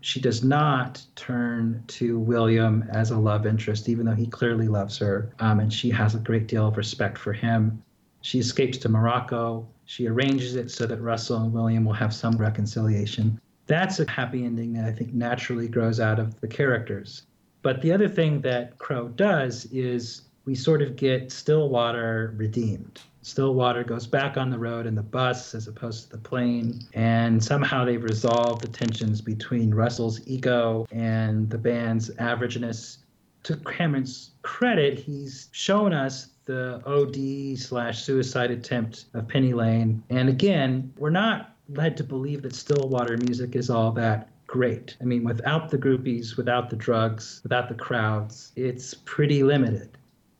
She does not turn to William as a love interest, even though he clearly loves her, um, and she has a great deal of respect for him. She escapes to Morocco. She arranges it so that Russell and William will have some reconciliation that's a happy ending that I think naturally grows out of the characters. But the other thing that Crowe does is we sort of get Stillwater redeemed. Stillwater goes back on the road in the bus as opposed to the plane, and somehow they've resolved the tensions between Russell's ego and the band's averageness. To Cameron's credit, he's shown us the OD slash suicide attempt of Penny Lane. And again, we're not led to believe that Stillwater music is all that great. I mean, without the groupies, without the drugs, without the crowds, it's pretty limited.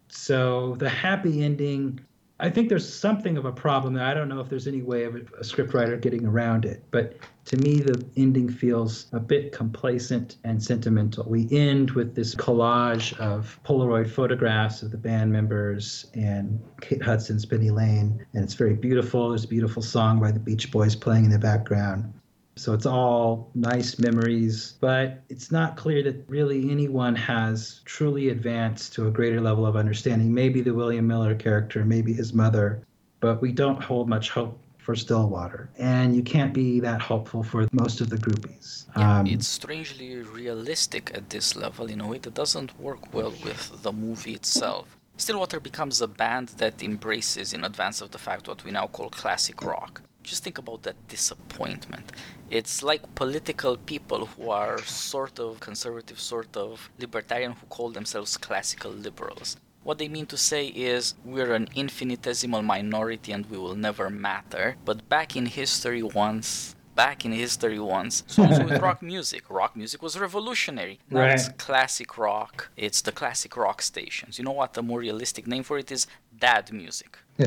So the happy ending I think there's something of a problem there. I don't know if there's any way of a scriptwriter getting around it, but to me, the ending feels a bit complacent and sentimental. We end with this collage of Polaroid photographs of the band members and Kate Hudson's Penny Lane, and it's very beautiful. There's a beautiful song by the Beach Boys playing in the background. So it's all nice memories, but it's not clear that really anyone has truly advanced to a greater level of understanding. Maybe the William Miller character, maybe his mother, but we don't hold much hope for Stillwater. And you can't be that hopeful for most of the groupies. Yeah, um, it's strangely realistic at this level in a way that doesn't work well with the movie itself. Stillwater becomes a band that embraces, in advance of the fact, what we now call classic rock. Just think about that disappointment. It's like political people who are sort of conservative, sort of libertarian, who call themselves classical liberals. What they mean to say is we're an infinitesimal minority and we will never matter. But back in history, once back in history once. So also with rock music. Rock music was revolutionary. Now right. it's classic rock. It's the classic rock stations. You know what? The more realistic name for it is dad music.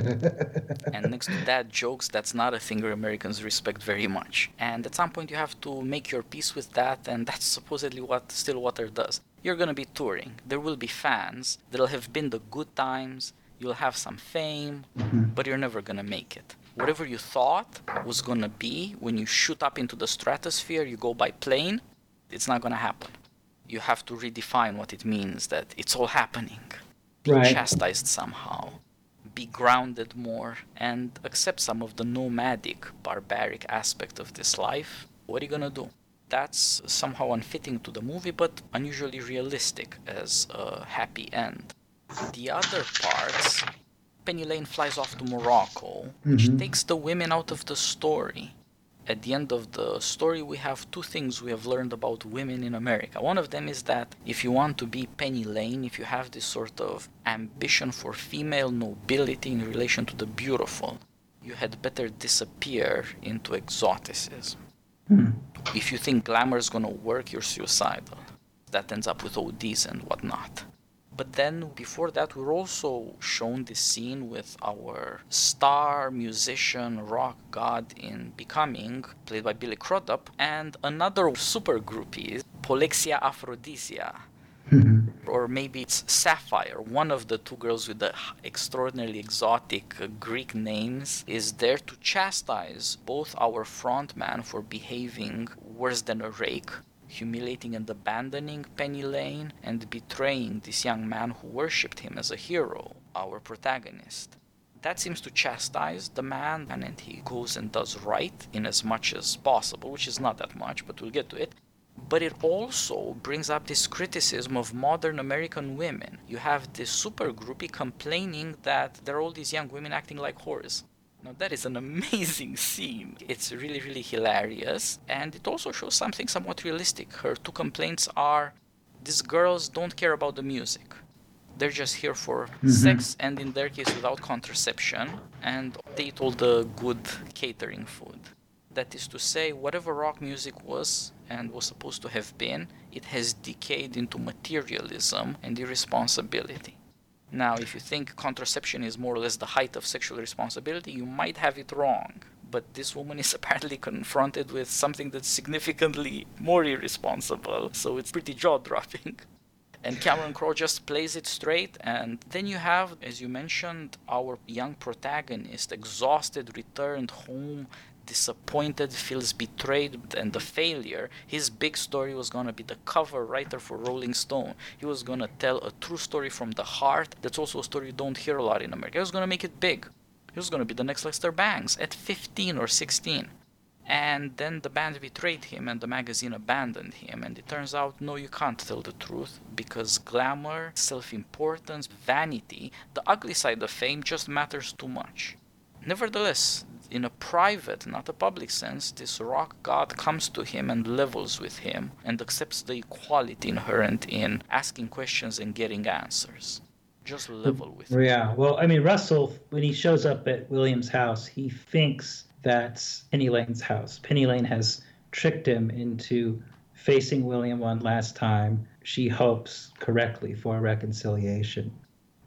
and next to dad jokes, that's not a thing Americans respect very much. And at some point, you have to make your peace with that, and that's supposedly what Stillwater does. You're gonna be touring. There will be fans. There'll have been the good times. You'll have some fame, mm-hmm. but you're never gonna make it. Whatever you thought was gonna be when you shoot up into the stratosphere, you go by plane, it's not gonna happen. You have to redefine what it means that it's all happening. Be right. chastised somehow be grounded more and accept some of the nomadic, barbaric aspect of this life, what are you gonna do? That's somehow unfitting to the movie, but unusually realistic as a happy end. The other parts, Penny Lane flies off to Morocco, which mm-hmm. takes the women out of the story at the end of the story, we have two things we have learned about women in America. One of them is that if you want to be Penny Lane, if you have this sort of ambition for female nobility in relation to the beautiful, you had better disappear into exoticism. Hmm. If you think glamour is to work, you're suicidal. That ends up with ODs and whatnot. But then before that, we are also shown this scene with our star musician, rock god in Becoming, played by Billy Crudup, and another super groupie, Polexia Aphrodisia. Mm-hmm. Or maybe it's Sapphire, one of the two girls with the extraordinarily exotic uh, Greek names, is there to chastise both our frontman for behaving worse than a rake humiliating and abandoning Penny Lane, and betraying this young man who worshipped him as a hero, our protagonist. That seems to chastise the man, and he goes and does right in as much as possible, which is not that much, but we'll get to it. But it also brings up this criticism of modern American women. You have this super groupie complaining that there are all these young women acting like whores. Now that is an amazing scene. It's really, really hilarious, and it also shows something somewhat realistic. Her two complaints are these girls don't care about the music. They're just here for mm-hmm. sex, and in their case, without contraception, and they eat all the good catering food. That is to say, whatever rock music was and was supposed to have been, it has decayed into materialism and irresponsibility. Now, if you think contraception is more or less the height of sexual responsibility, you might have it wrong. But this woman is apparently confronted with something that's significantly more irresponsible, so it's pretty jaw dropping. And Cameron Crowe just plays it straight. And then you have, as you mentioned, our young protagonist, exhausted, returned home, disappointed, feels betrayed, and the failure. His big story was to be the cover writer for Rolling Stone. He was to tell a true story from the heart. That's also a story you don't hear a lot in America. He was to make it big. He was to be the next Lester Bangs at 15 or 16. And then the band betrayed him and the magazine abandoned him. And it turns out, no, you can't tell the truth because glamour, self importance, vanity, the ugly side of fame just matters too much. Nevertheless, in a private, not a public sense, this rock god comes to him and levels with him and accepts the equality inherent in asking questions and getting answers. Just level with him. Yeah, well, I mean, Russell, when he shows up at William's house, he thinks that's Penny Lane's house. Penny Lane has tricked him into facing William one last time, she hopes correctly for a reconciliation.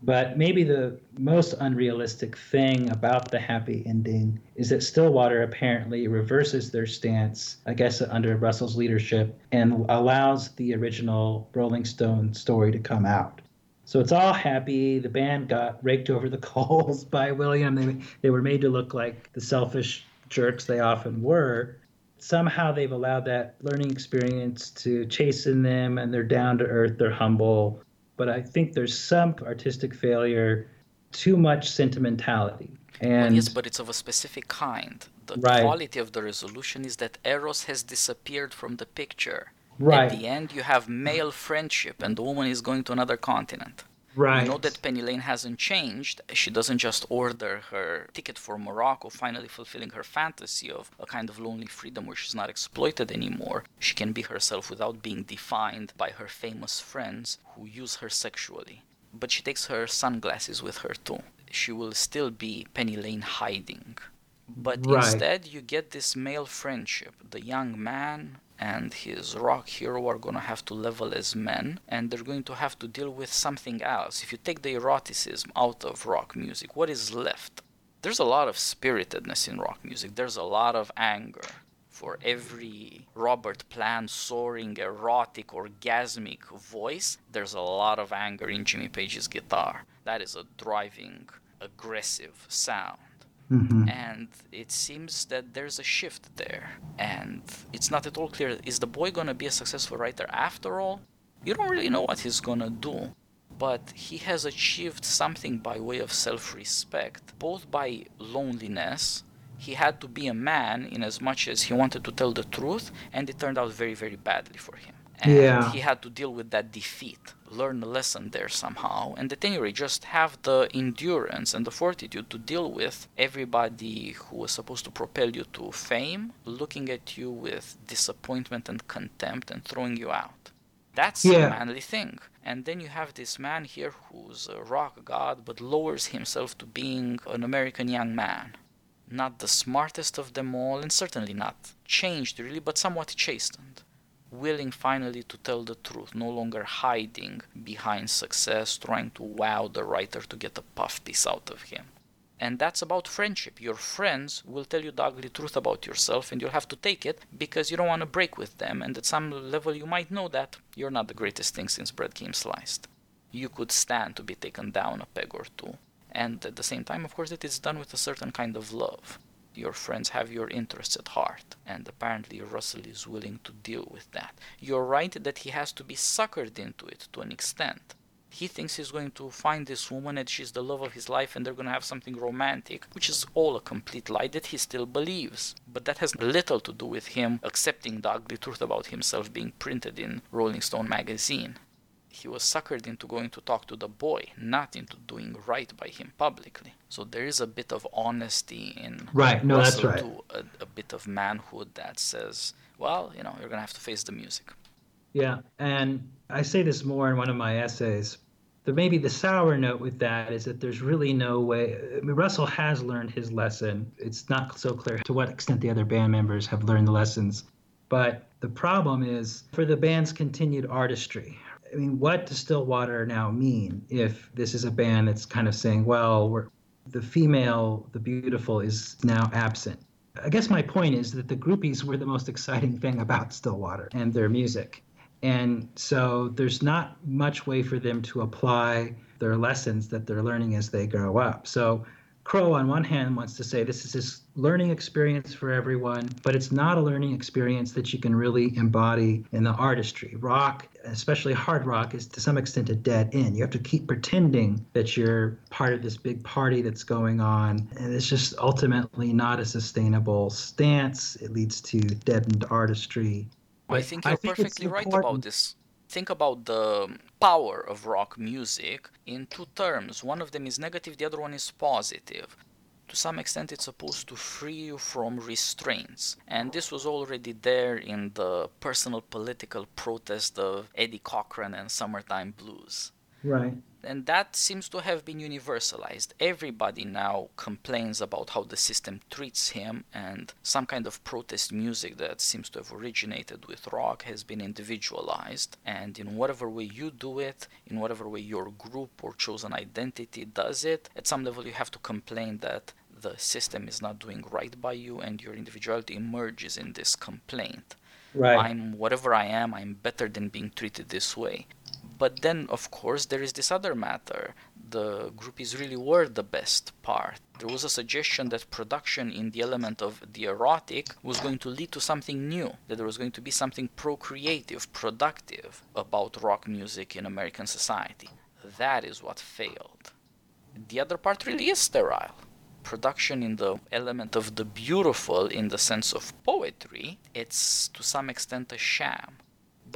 But maybe the most unrealistic thing about the happy ending is that Stillwater apparently reverses their stance, I guess under Russell's leadership, and allows the original Rolling Stone story to come out. So it's all happy. The band got raked over the coals by William. They, they were made to look like the selfish jerks they often were. Somehow they've allowed that learning experience to chasten them, and they're down to earth, they're humble. But I think there's some artistic failure, too much sentimentality. And well, yes, but it's of a specific kind. The right. quality of the resolution is that Eros has disappeared from the picture. Right. At the end, you have male friendship, and the woman is going to another continent. Right. You know that Penny Lane hasn't changed. She doesn't just order her ticket for Morocco, finally fulfilling her fantasy of a kind of lonely freedom where she's not exploited anymore. She can be herself without being defined by her famous friends who use her sexually. But she takes her sunglasses with her too. She will still be Penny Lane hiding. But right. instead, you get this male friendship. The young man and his rock hero are going to have to level as men and they're going to have to deal with something else. If you take the eroticism out of rock music, what is left? There's a lot of spiritedness in rock music, there's a lot of anger. For every Robert Plant soaring, erotic, orgasmic voice, there's a lot of anger in Jimmy Page's guitar. That is a driving, aggressive sound. Mm-hmm. And it seems that there's a shift there. And it's not at all clear is the boy going to be a successful writer after all? You don't really know what he's going to do. But he has achieved something by way of self respect, both by loneliness. He had to be a man in as much as he wanted to tell the truth, and it turned out very, very badly for him. And yeah. he had to deal with that defeat learn a lesson there somehow, and at any rate, just have the endurance and the fortitude to deal with everybody who was supposed to propel you to fame looking at you with disappointment and contempt and throwing you out. That's yeah. a manly thing. And then you have this man here who's a rock god but lowers himself to being an American young man. Not the smartest of them all, and certainly not changed really, but somewhat chastened willing finally to tell the truth, no longer hiding behind success, trying to wow the writer to get a puff piece out of him. And that's about friendship. Your friends will tell you the ugly truth about yourself, and you'll have to take it because you don't want to break with them. And at some level, you might know that you're not the greatest thing since bread came sliced. You could stand to be taken down a peg or two. And at the same time, of course, it is done with a certain kind of love your friends have your interests at heart, and apparently Russell is willing to deal with that. You're right that he has to be suckered into it to an extent. He thinks he's going to find this woman and she's the love of his life and they're going to have something romantic, which is all a complete lie that he still believes. But that has little to do with him accepting the ugly truth about himself being printed in Rolling Stone magazine he was suckered into going to talk to the boy, not into doing right by him publicly. So there is a bit of honesty in right. No, Russell that's right. A, a bit of manhood that says, well, you know, you're gonna have to face the music. Yeah, and I say this more in one of my essays. The maybe the sour note with that is that there's really no way. I mean, Russell has learned his lesson. It's not so clear to what extent the other band members have learned the lessons. But the problem is for the band's continued artistry, I mean, what does Stillwater now mean if this is a band that's kind of saying, well, the female, the beautiful, is now absent? I guess my point is that the groupies were the most exciting thing about Stillwater and their music. And so there's not much way for them to apply their lessons that they're learning as they grow up. So Crowe, on one hand, wants to say this is learning experience for everyone, but it's not a learning experience that you can really embody in the artistry. Rock, especially hard rock, is to some extent a dead end. You have to keep pretending that you're part of this big party that's going on, and it's just ultimately not a sustainable stance. It leads to deadened artistry. I think you're I think perfectly right about this think about the power of rock music in two terms. One of them is negative, the other one is positive. To some extent, it's supposed to free you from restraints. And this was already there in the personal political protest of Eddie Cochran and Summertime Blues. Right and that seems to have been universalized. Everybody now complains about how the system treats him, and some kind of protest music that seems to have originated with rock has been individualized. And in whatever way you do it, in whatever way your group or chosen identity does it, at some level you have to complain that the system is not doing right by you, and your individuality emerges in this complaint. Right. I'm whatever I am, I'm better than being treated this way. But then, of course, there is this other matter. The groupies really were the best part. There was a suggestion that production in the element of the erotic was going to lead to something new, that there was going to be something procreative, productive about rock music in American society. That is what failed. The other part really is sterile production in the element of the beautiful in the sense of poetry, it's to some extent a sham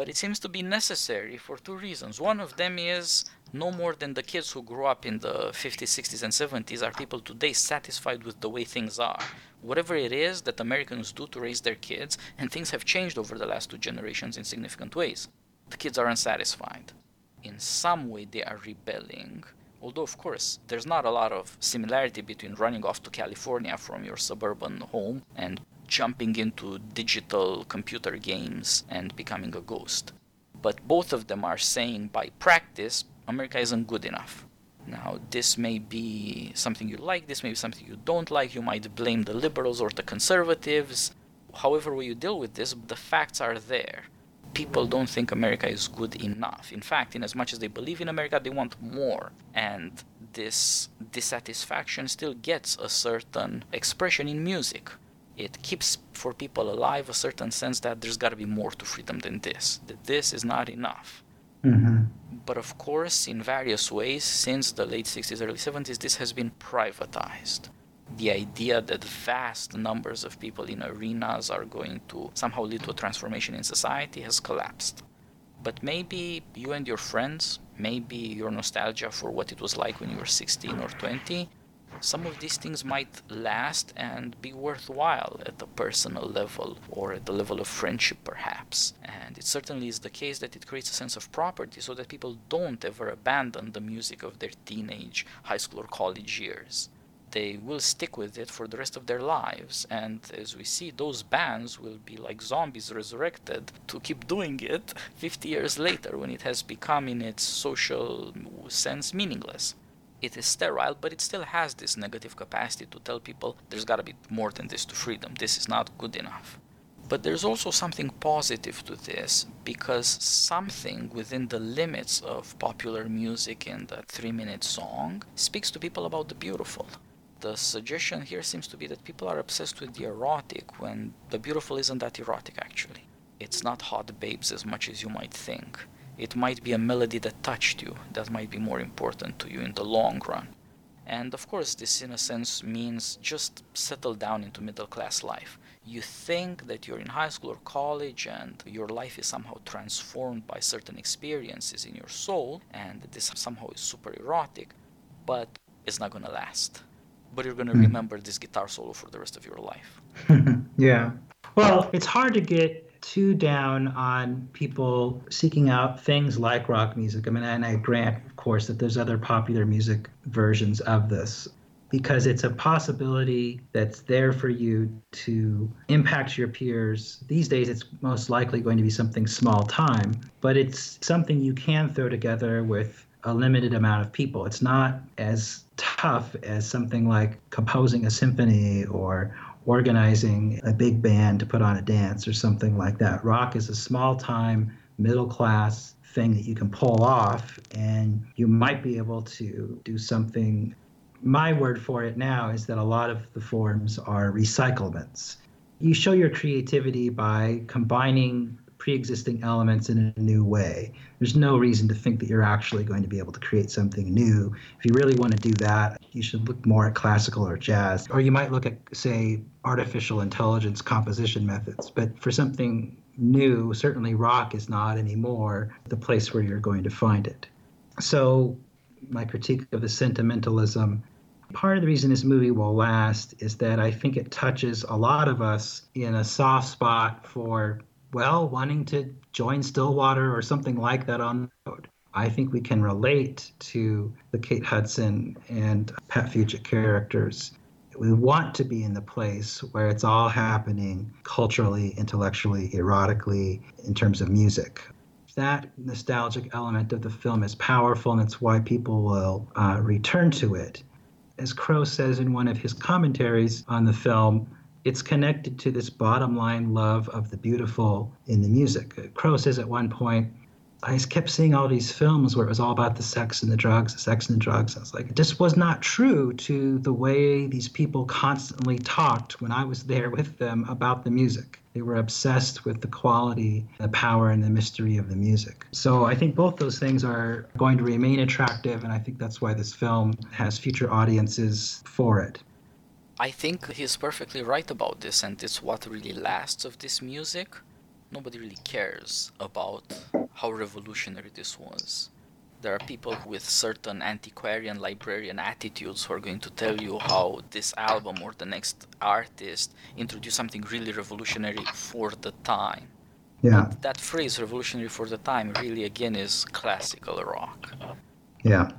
but it seems to be necessary for two reasons. One of them is no more than the kids who grew up in the 50s, 60s, and 70s are people today satisfied with the way things are. Whatever it is that Americans do to raise their kids, and things have changed over the last two generations in significant ways, the kids are unsatisfied. In some way, they are rebelling. Although, of course, there's not a lot of similarity between running off to California from your suburban home and jumping into digital computer games and becoming a ghost. But both of them are saying by practice, America isn't good enough. Now, this may be something you like, this may be something you don't like. You might blame the liberals or the conservatives. However, way you deal with this, the facts are there. People don't think America is good enough. In fact, in as much as they believe in America, they want more. And this dissatisfaction still gets a certain expression in music it keeps for people alive a certain sense that there's got to be more to freedom than this, that this is not enough. Mm-hmm. But of course, in various ways, since the late 60s, early 70s, this has been privatized. The idea that vast numbers of people in arenas are going to somehow lead to a transformation in society has collapsed. But maybe you and your friends, maybe your nostalgia for what it was like when you were 16 or 20, some of these things might last and be worthwhile at the personal level or at the level of friendship perhaps. And it certainly is the case that it creates a sense of property so that people don't ever abandon the music of their teenage high school or college years. They will stick with it for the rest of their lives. And as we see, those bands will be like zombies resurrected to keep doing it 50 years later when it has become, in its social sense, meaningless it is sterile, but it still has this negative capacity to tell people there's got to be more than this to freedom. This is not good enough. But there's also something positive to this because something within the limits of popular music and the three minute song speaks to people about the beautiful. The suggestion here seems to be that people are obsessed with the erotic when the beautiful isn't that erotic actually. It's not hot babes as much as you might think it might be a melody that touched you that might be more important to you in the long run. And of course, this in a sense means just settle down into middle class life. You think that you're in high school or college and your life is somehow transformed by certain experiences in your soul, and this somehow is super erotic, but it's not gonna last. But you're gonna mm. remember this guitar solo for the rest of your life. yeah. Well, it's hard to get too down on people seeking out things like rock music. I mean, and I grant, of course, that there's other popular music versions of this. because it's a possibility that's there for you to impact your peers. These days, it's most likely going to be something small time, but it's something you can throw together with a limited amount of people. It's not as tough as something like composing a symphony or organizing a big band to put on a dance or something like that. Rock is a small time, middle class thing that you can pull off, and you might be able to do something my word for it now is that a lot of the forms are recyclements. You show your creativity by combining pre-existing elements in a new way. There's no reason to think that you're actually going to be able to create something new. If you really want to do that, you should look more at classical or jazz. Or you might look at, say, artificial intelligence composition methods. But for something new, certainly rock is not anymore the place where you're going to find it. So my critique of the sentimentalism. Part of the reason this movie will last is that I think it touches a lot of us in a soft spot for, well, wanting to join Stillwater or something like that on the road. I think we can relate to the Kate Hudson and Pat Fugit characters. We want to be in the place where it's all happening culturally, intellectually, erotically, in terms of music that nostalgic element of the film is powerful, and it's why people will uh, return to it. As Crowe says in one of his commentaries on the film, it's connected to this bottom line love of the beautiful in the music. Crowe says at one point, I kept seeing all these films where it was all about the sex and the drugs, the sex and the drugs. I was like, this was not true to the way these people constantly talked when I was there with them about the music. They were obsessed with the quality, the power, and the mystery of the music. So I think both those things are going to remain attractive, and I think that's why this film has future audiences for it. I think he's perfectly right about this, and it's what really lasts of this music nobody really cares about how revolutionary this was. There are people with certain antiquarian librarian attitudes who are going to tell you how this album or the next artist introduced something really revolutionary for the time. Yeah. But that phrase, revolutionary for the time, really again is classical rock. Yeah.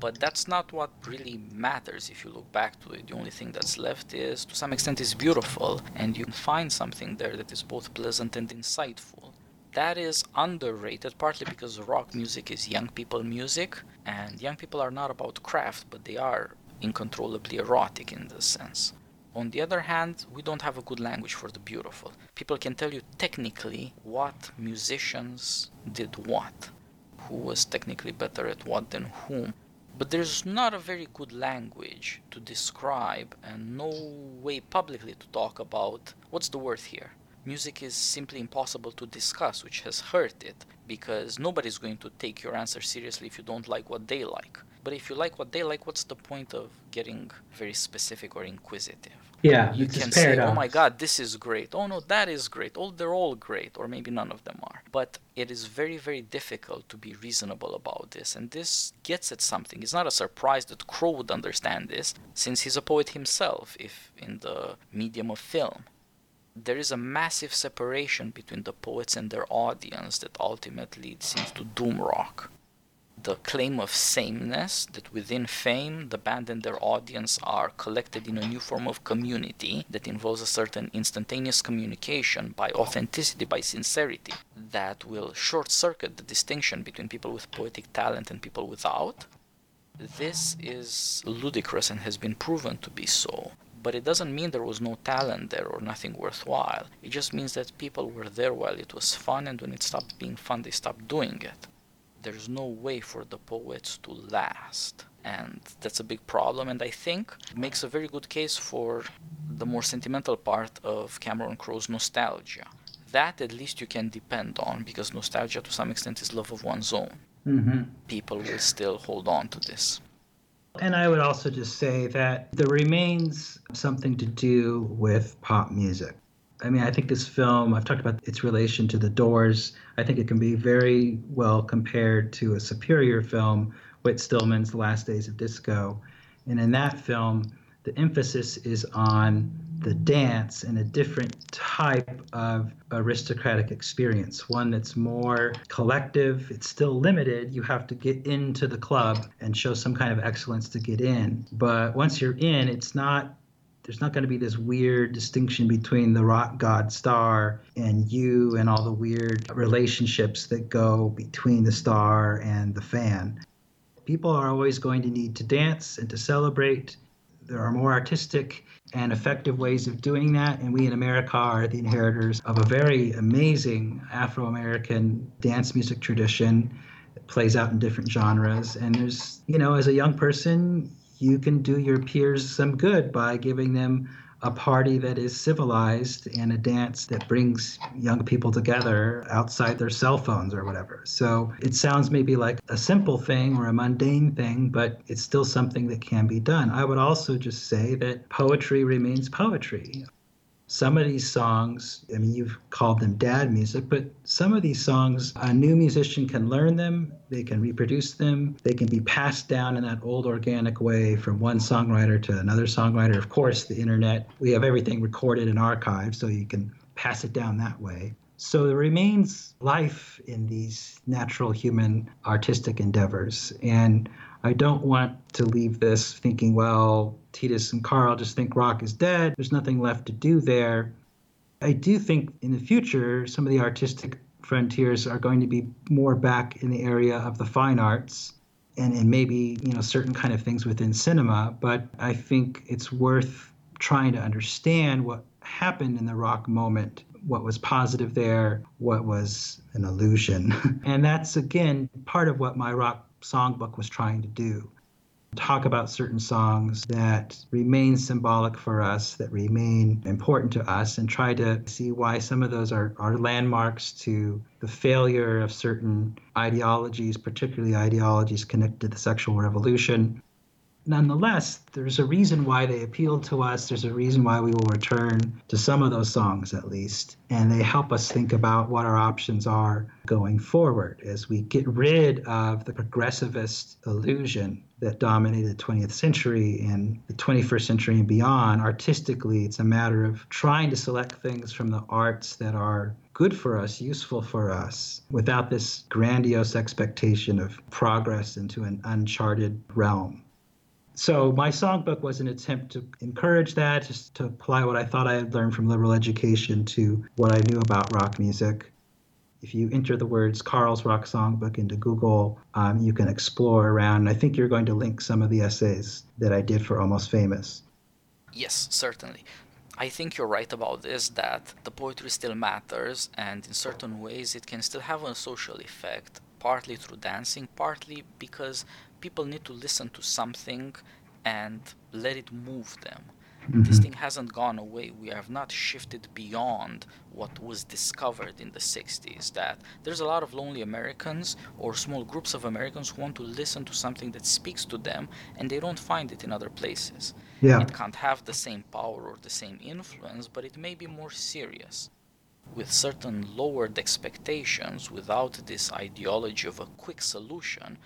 But that's not what really matters if you look back to it. The only thing that's left is, to some extent, is beautiful, and you find something there that is both pleasant and insightful. That is underrated, partly because rock music is young people music, and young people are not about craft, but they are uncontrollably erotic in this sense. On the other hand, we don't have a good language for the beautiful. People can tell you technically what musicians did what, who was technically better at what than whom, but there's not a very good language to describe and no way publicly to talk about what's the worth here. Music is simply impossible to discuss, which has hurt it, because nobody's going to take your answer seriously if you don't like what they like. But if you like what they like, what's the point of getting very specific or inquisitive? Yeah, you can say, "Oh my God, this is great." Oh no, that is great. Oh, they're all great, or maybe none of them are. But it is very, very difficult to be reasonable about this, and this gets at something. It's not a surprise that Crowe would understand this, since he's a poet himself, if in the medium of film. There is a massive separation between the poets and their audience that ultimately seems to doom rock the claim of sameness that within fame the band and their audience are collected in a new form of community that involves a certain instantaneous communication by authenticity by sincerity that will short circuit the distinction between people with poetic talent and people without. This is ludicrous and has been proven to be so. But it doesn't mean there was no talent there or nothing worthwhile. It just means that people were there while it was fun, and when it stopped being fun, they stopped doing it there's no way for the poets to last. And that's a big problem, and I think makes a very good case for the more sentimental part of Cameron Crowe's nostalgia. That at least you can depend on because nostalgia to some extent is love of one's own. Mm-hmm. People will still hold on to this. And I would also just say that there remains something to do with pop music. I mean, I think this film, I've talked about its relation to The Doors. I think it can be very well compared to a superior film, Whit Stillman's The Last Days of Disco. And in that film, the emphasis is on the dance and a different type of aristocratic experience, one that's more collective. It's still limited. You have to get into the club and show some kind of excellence to get in. But once you're in, it's not there's not going to be this weird distinction between the rock god star and you and all the weird relationships that go between the star and the fan. People are always going to need to dance and to celebrate. There are more artistic and effective ways of doing that, and we in America are the inheritors of a very amazing Afro American dance music tradition that plays out in different genres. And there's, you know, as a young person, you can do your peers some good by giving them a party that is civilized and a dance that brings young people together outside their cell phones or whatever. So it sounds maybe like a simple thing or a mundane thing, but it's still something that can be done. I would also just say that poetry remains poetry some of these songs, I mean, you've called them dad music, but some of these songs, a new musician can learn them, they can reproduce them, they can be passed down in that old organic way from one songwriter to another songwriter. Of course, the internet, we have everything recorded and archived, so you can pass it down that way. So there remains life in these natural human artistic endeavors. And I don't want to leave this thinking, well, Titus and Carl just think rock is dead. There's nothing left to do there. I do think in the future, some of the artistic frontiers are going to be more back in the area of the fine arts and, and maybe, you know, certain kind of things within cinema. But I think it's worth trying to understand what happened in the rock moment what was positive there, what was an illusion. and that's, again, part of what my rock songbook was trying to do. Talk about certain songs that remain symbolic for us, that remain important to us, and try to see why some of those are, are landmarks to the failure of certain ideologies, particularly ideologies connected to the sexual revolution, nonetheless, there's a reason why they appeal to us. There's a reason why we will return to some of those songs at least. And they help us think about what our options are going forward as we get rid of the progressivist illusion that dominated the 20th century and the 21st century and beyond. Artistically, it's a matter of trying to select things from the arts that are good for us, useful for us, without this grandiose expectation of progress into an uncharted realm so my songbook was an attempt to encourage that, just to apply what I thought I had learned from liberal education to what I knew about rock music. If you enter the words Carl's Rock Songbook into Google, um, you can explore around. I think you're going to link some of the essays that I did for Almost Famous. Yes, certainly. I think you're right about this that the poetry still matters, and in certain ways it can still have a social effect, partly through dancing, partly because people need to listen to something and let it move them. Mm-hmm. This thing hasn't gone away. We have not shifted beyond what was discovered in the 60s. That there's a lot of lonely Americans or small groups of Americans who want to listen to something that speaks to them and they don't find it in other places. Yeah. It can't have the same power or the same influence, but it may be more serious. With certain lowered expectations, without this ideology of a quick solution,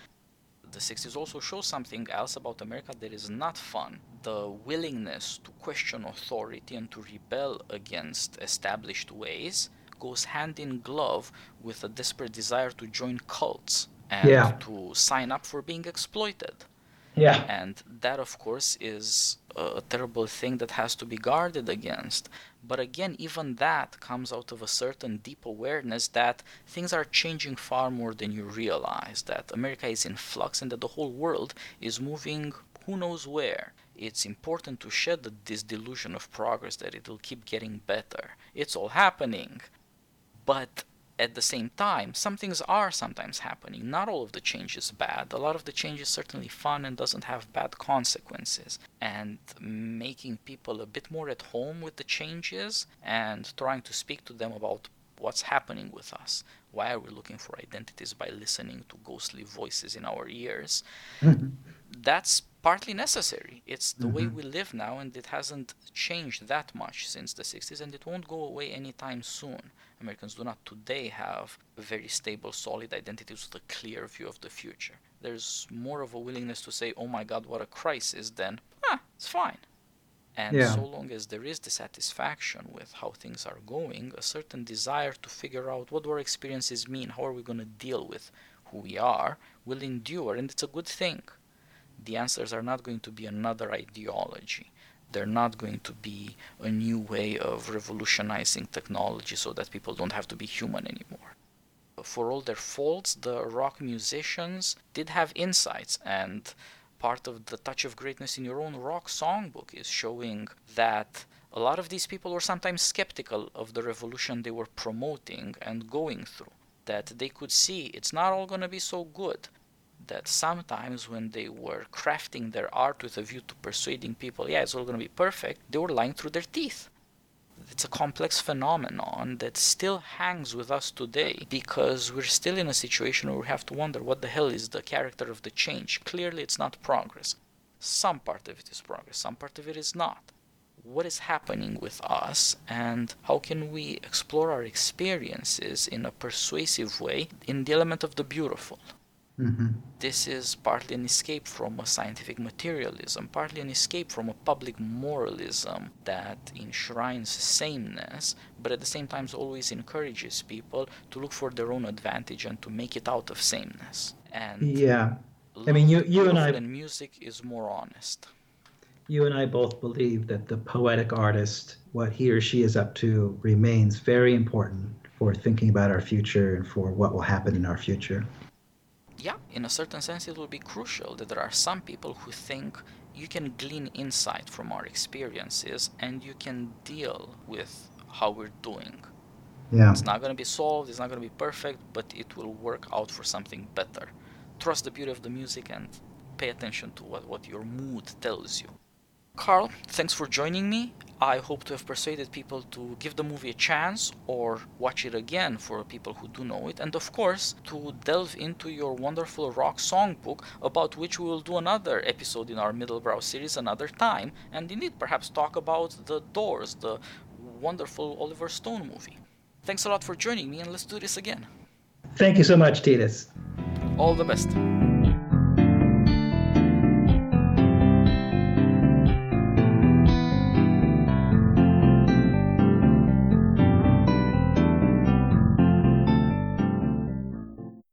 the 60s also show something else about America that is not fun. The willingness to question authority and to rebel against established ways goes hand in glove with a desperate desire to join cults and yeah. to sign up for being exploited. Yeah. And that, of course, is a terrible thing that has to be guarded against. But again, even that comes out of a certain deep awareness that things are changing far more than you realize, that America is in flux and that the whole world is moving who knows where. It's important to shed this delusion of progress that it will keep getting better. It's all happening. But at the same time, some things are sometimes happening. Not all of the change is bad. A lot of the change is certainly fun and doesn't have bad consequences. And making people a bit more at home with the changes and trying to speak to them about what's happening with us. Why are we looking for identities by listening to ghostly voices in our ears? Mm-hmm. That's partly necessary. It's the mm-hmm. way we live now, and it hasn't changed that much since the 60s, and it won't go away anytime soon. Americans do not today have a very stable, solid identities with a clear view of the future. There's more of a willingness to say, oh my god, what a crisis, than, ah, it's fine. And yeah. so long as there is dissatisfaction with how things are going, a certain desire to figure out what our experiences mean, how are we going to deal with who we are, will endure, and it's a good thing. The answers are not going to be another ideology. They're not going to be a new way of revolutionizing technology so that people don't have to be human anymore. For all their faults, the rock musicians did have insights and part of the touch of greatness in your own rock songbook is showing that a lot of these people were sometimes skeptical of the revolution they were promoting and going through. That they could see it's not all going to be so good. That sometimes when they were crafting their art with a view to persuading people, yeah, it's all going to be perfect, they were lying through their teeth it's a complex phenomenon that still hangs with us today because we're still in a situation where we have to wonder what the hell is the character of the change. Clearly, it's not progress. Some part of it is progress, some part of it is not. What is happening with us, and how can we explore our experiences in a persuasive way in the element of the beautiful? Mm-hmm. This is partly an escape from a scientific materialism, partly an escape from a public moralism that enshrines sameness, but at the same time always encourages people to look for their own advantage and to make it out of sameness. And yeah, I mean, you you and I and music is more honest. You and I both believe that the poetic artist, what he or she is up to, remains very important for thinking about our future and for what will happen in our future yeah, in a certain sense, it will be crucial that there are some people who think you can glean insight from our experiences and you can deal with how we're doing. Yeah. It's not going to be solved, it's not going to be perfect, but it will work out for something better. Trust the beauty of the music and pay attention to what, what your mood tells you. Carl, thanks for joining me. I hope to have persuaded people to give the movie a chance or watch it again for people who do know it, and of course, to delve into your wonderful rock songbook, about which we will do another episode in our Middlebrow series another time, and indeed perhaps talk about The Doors, the wonderful Oliver Stone movie. Thanks a lot for joining me, and let's do this again. Thank you so much, Titus. All the best.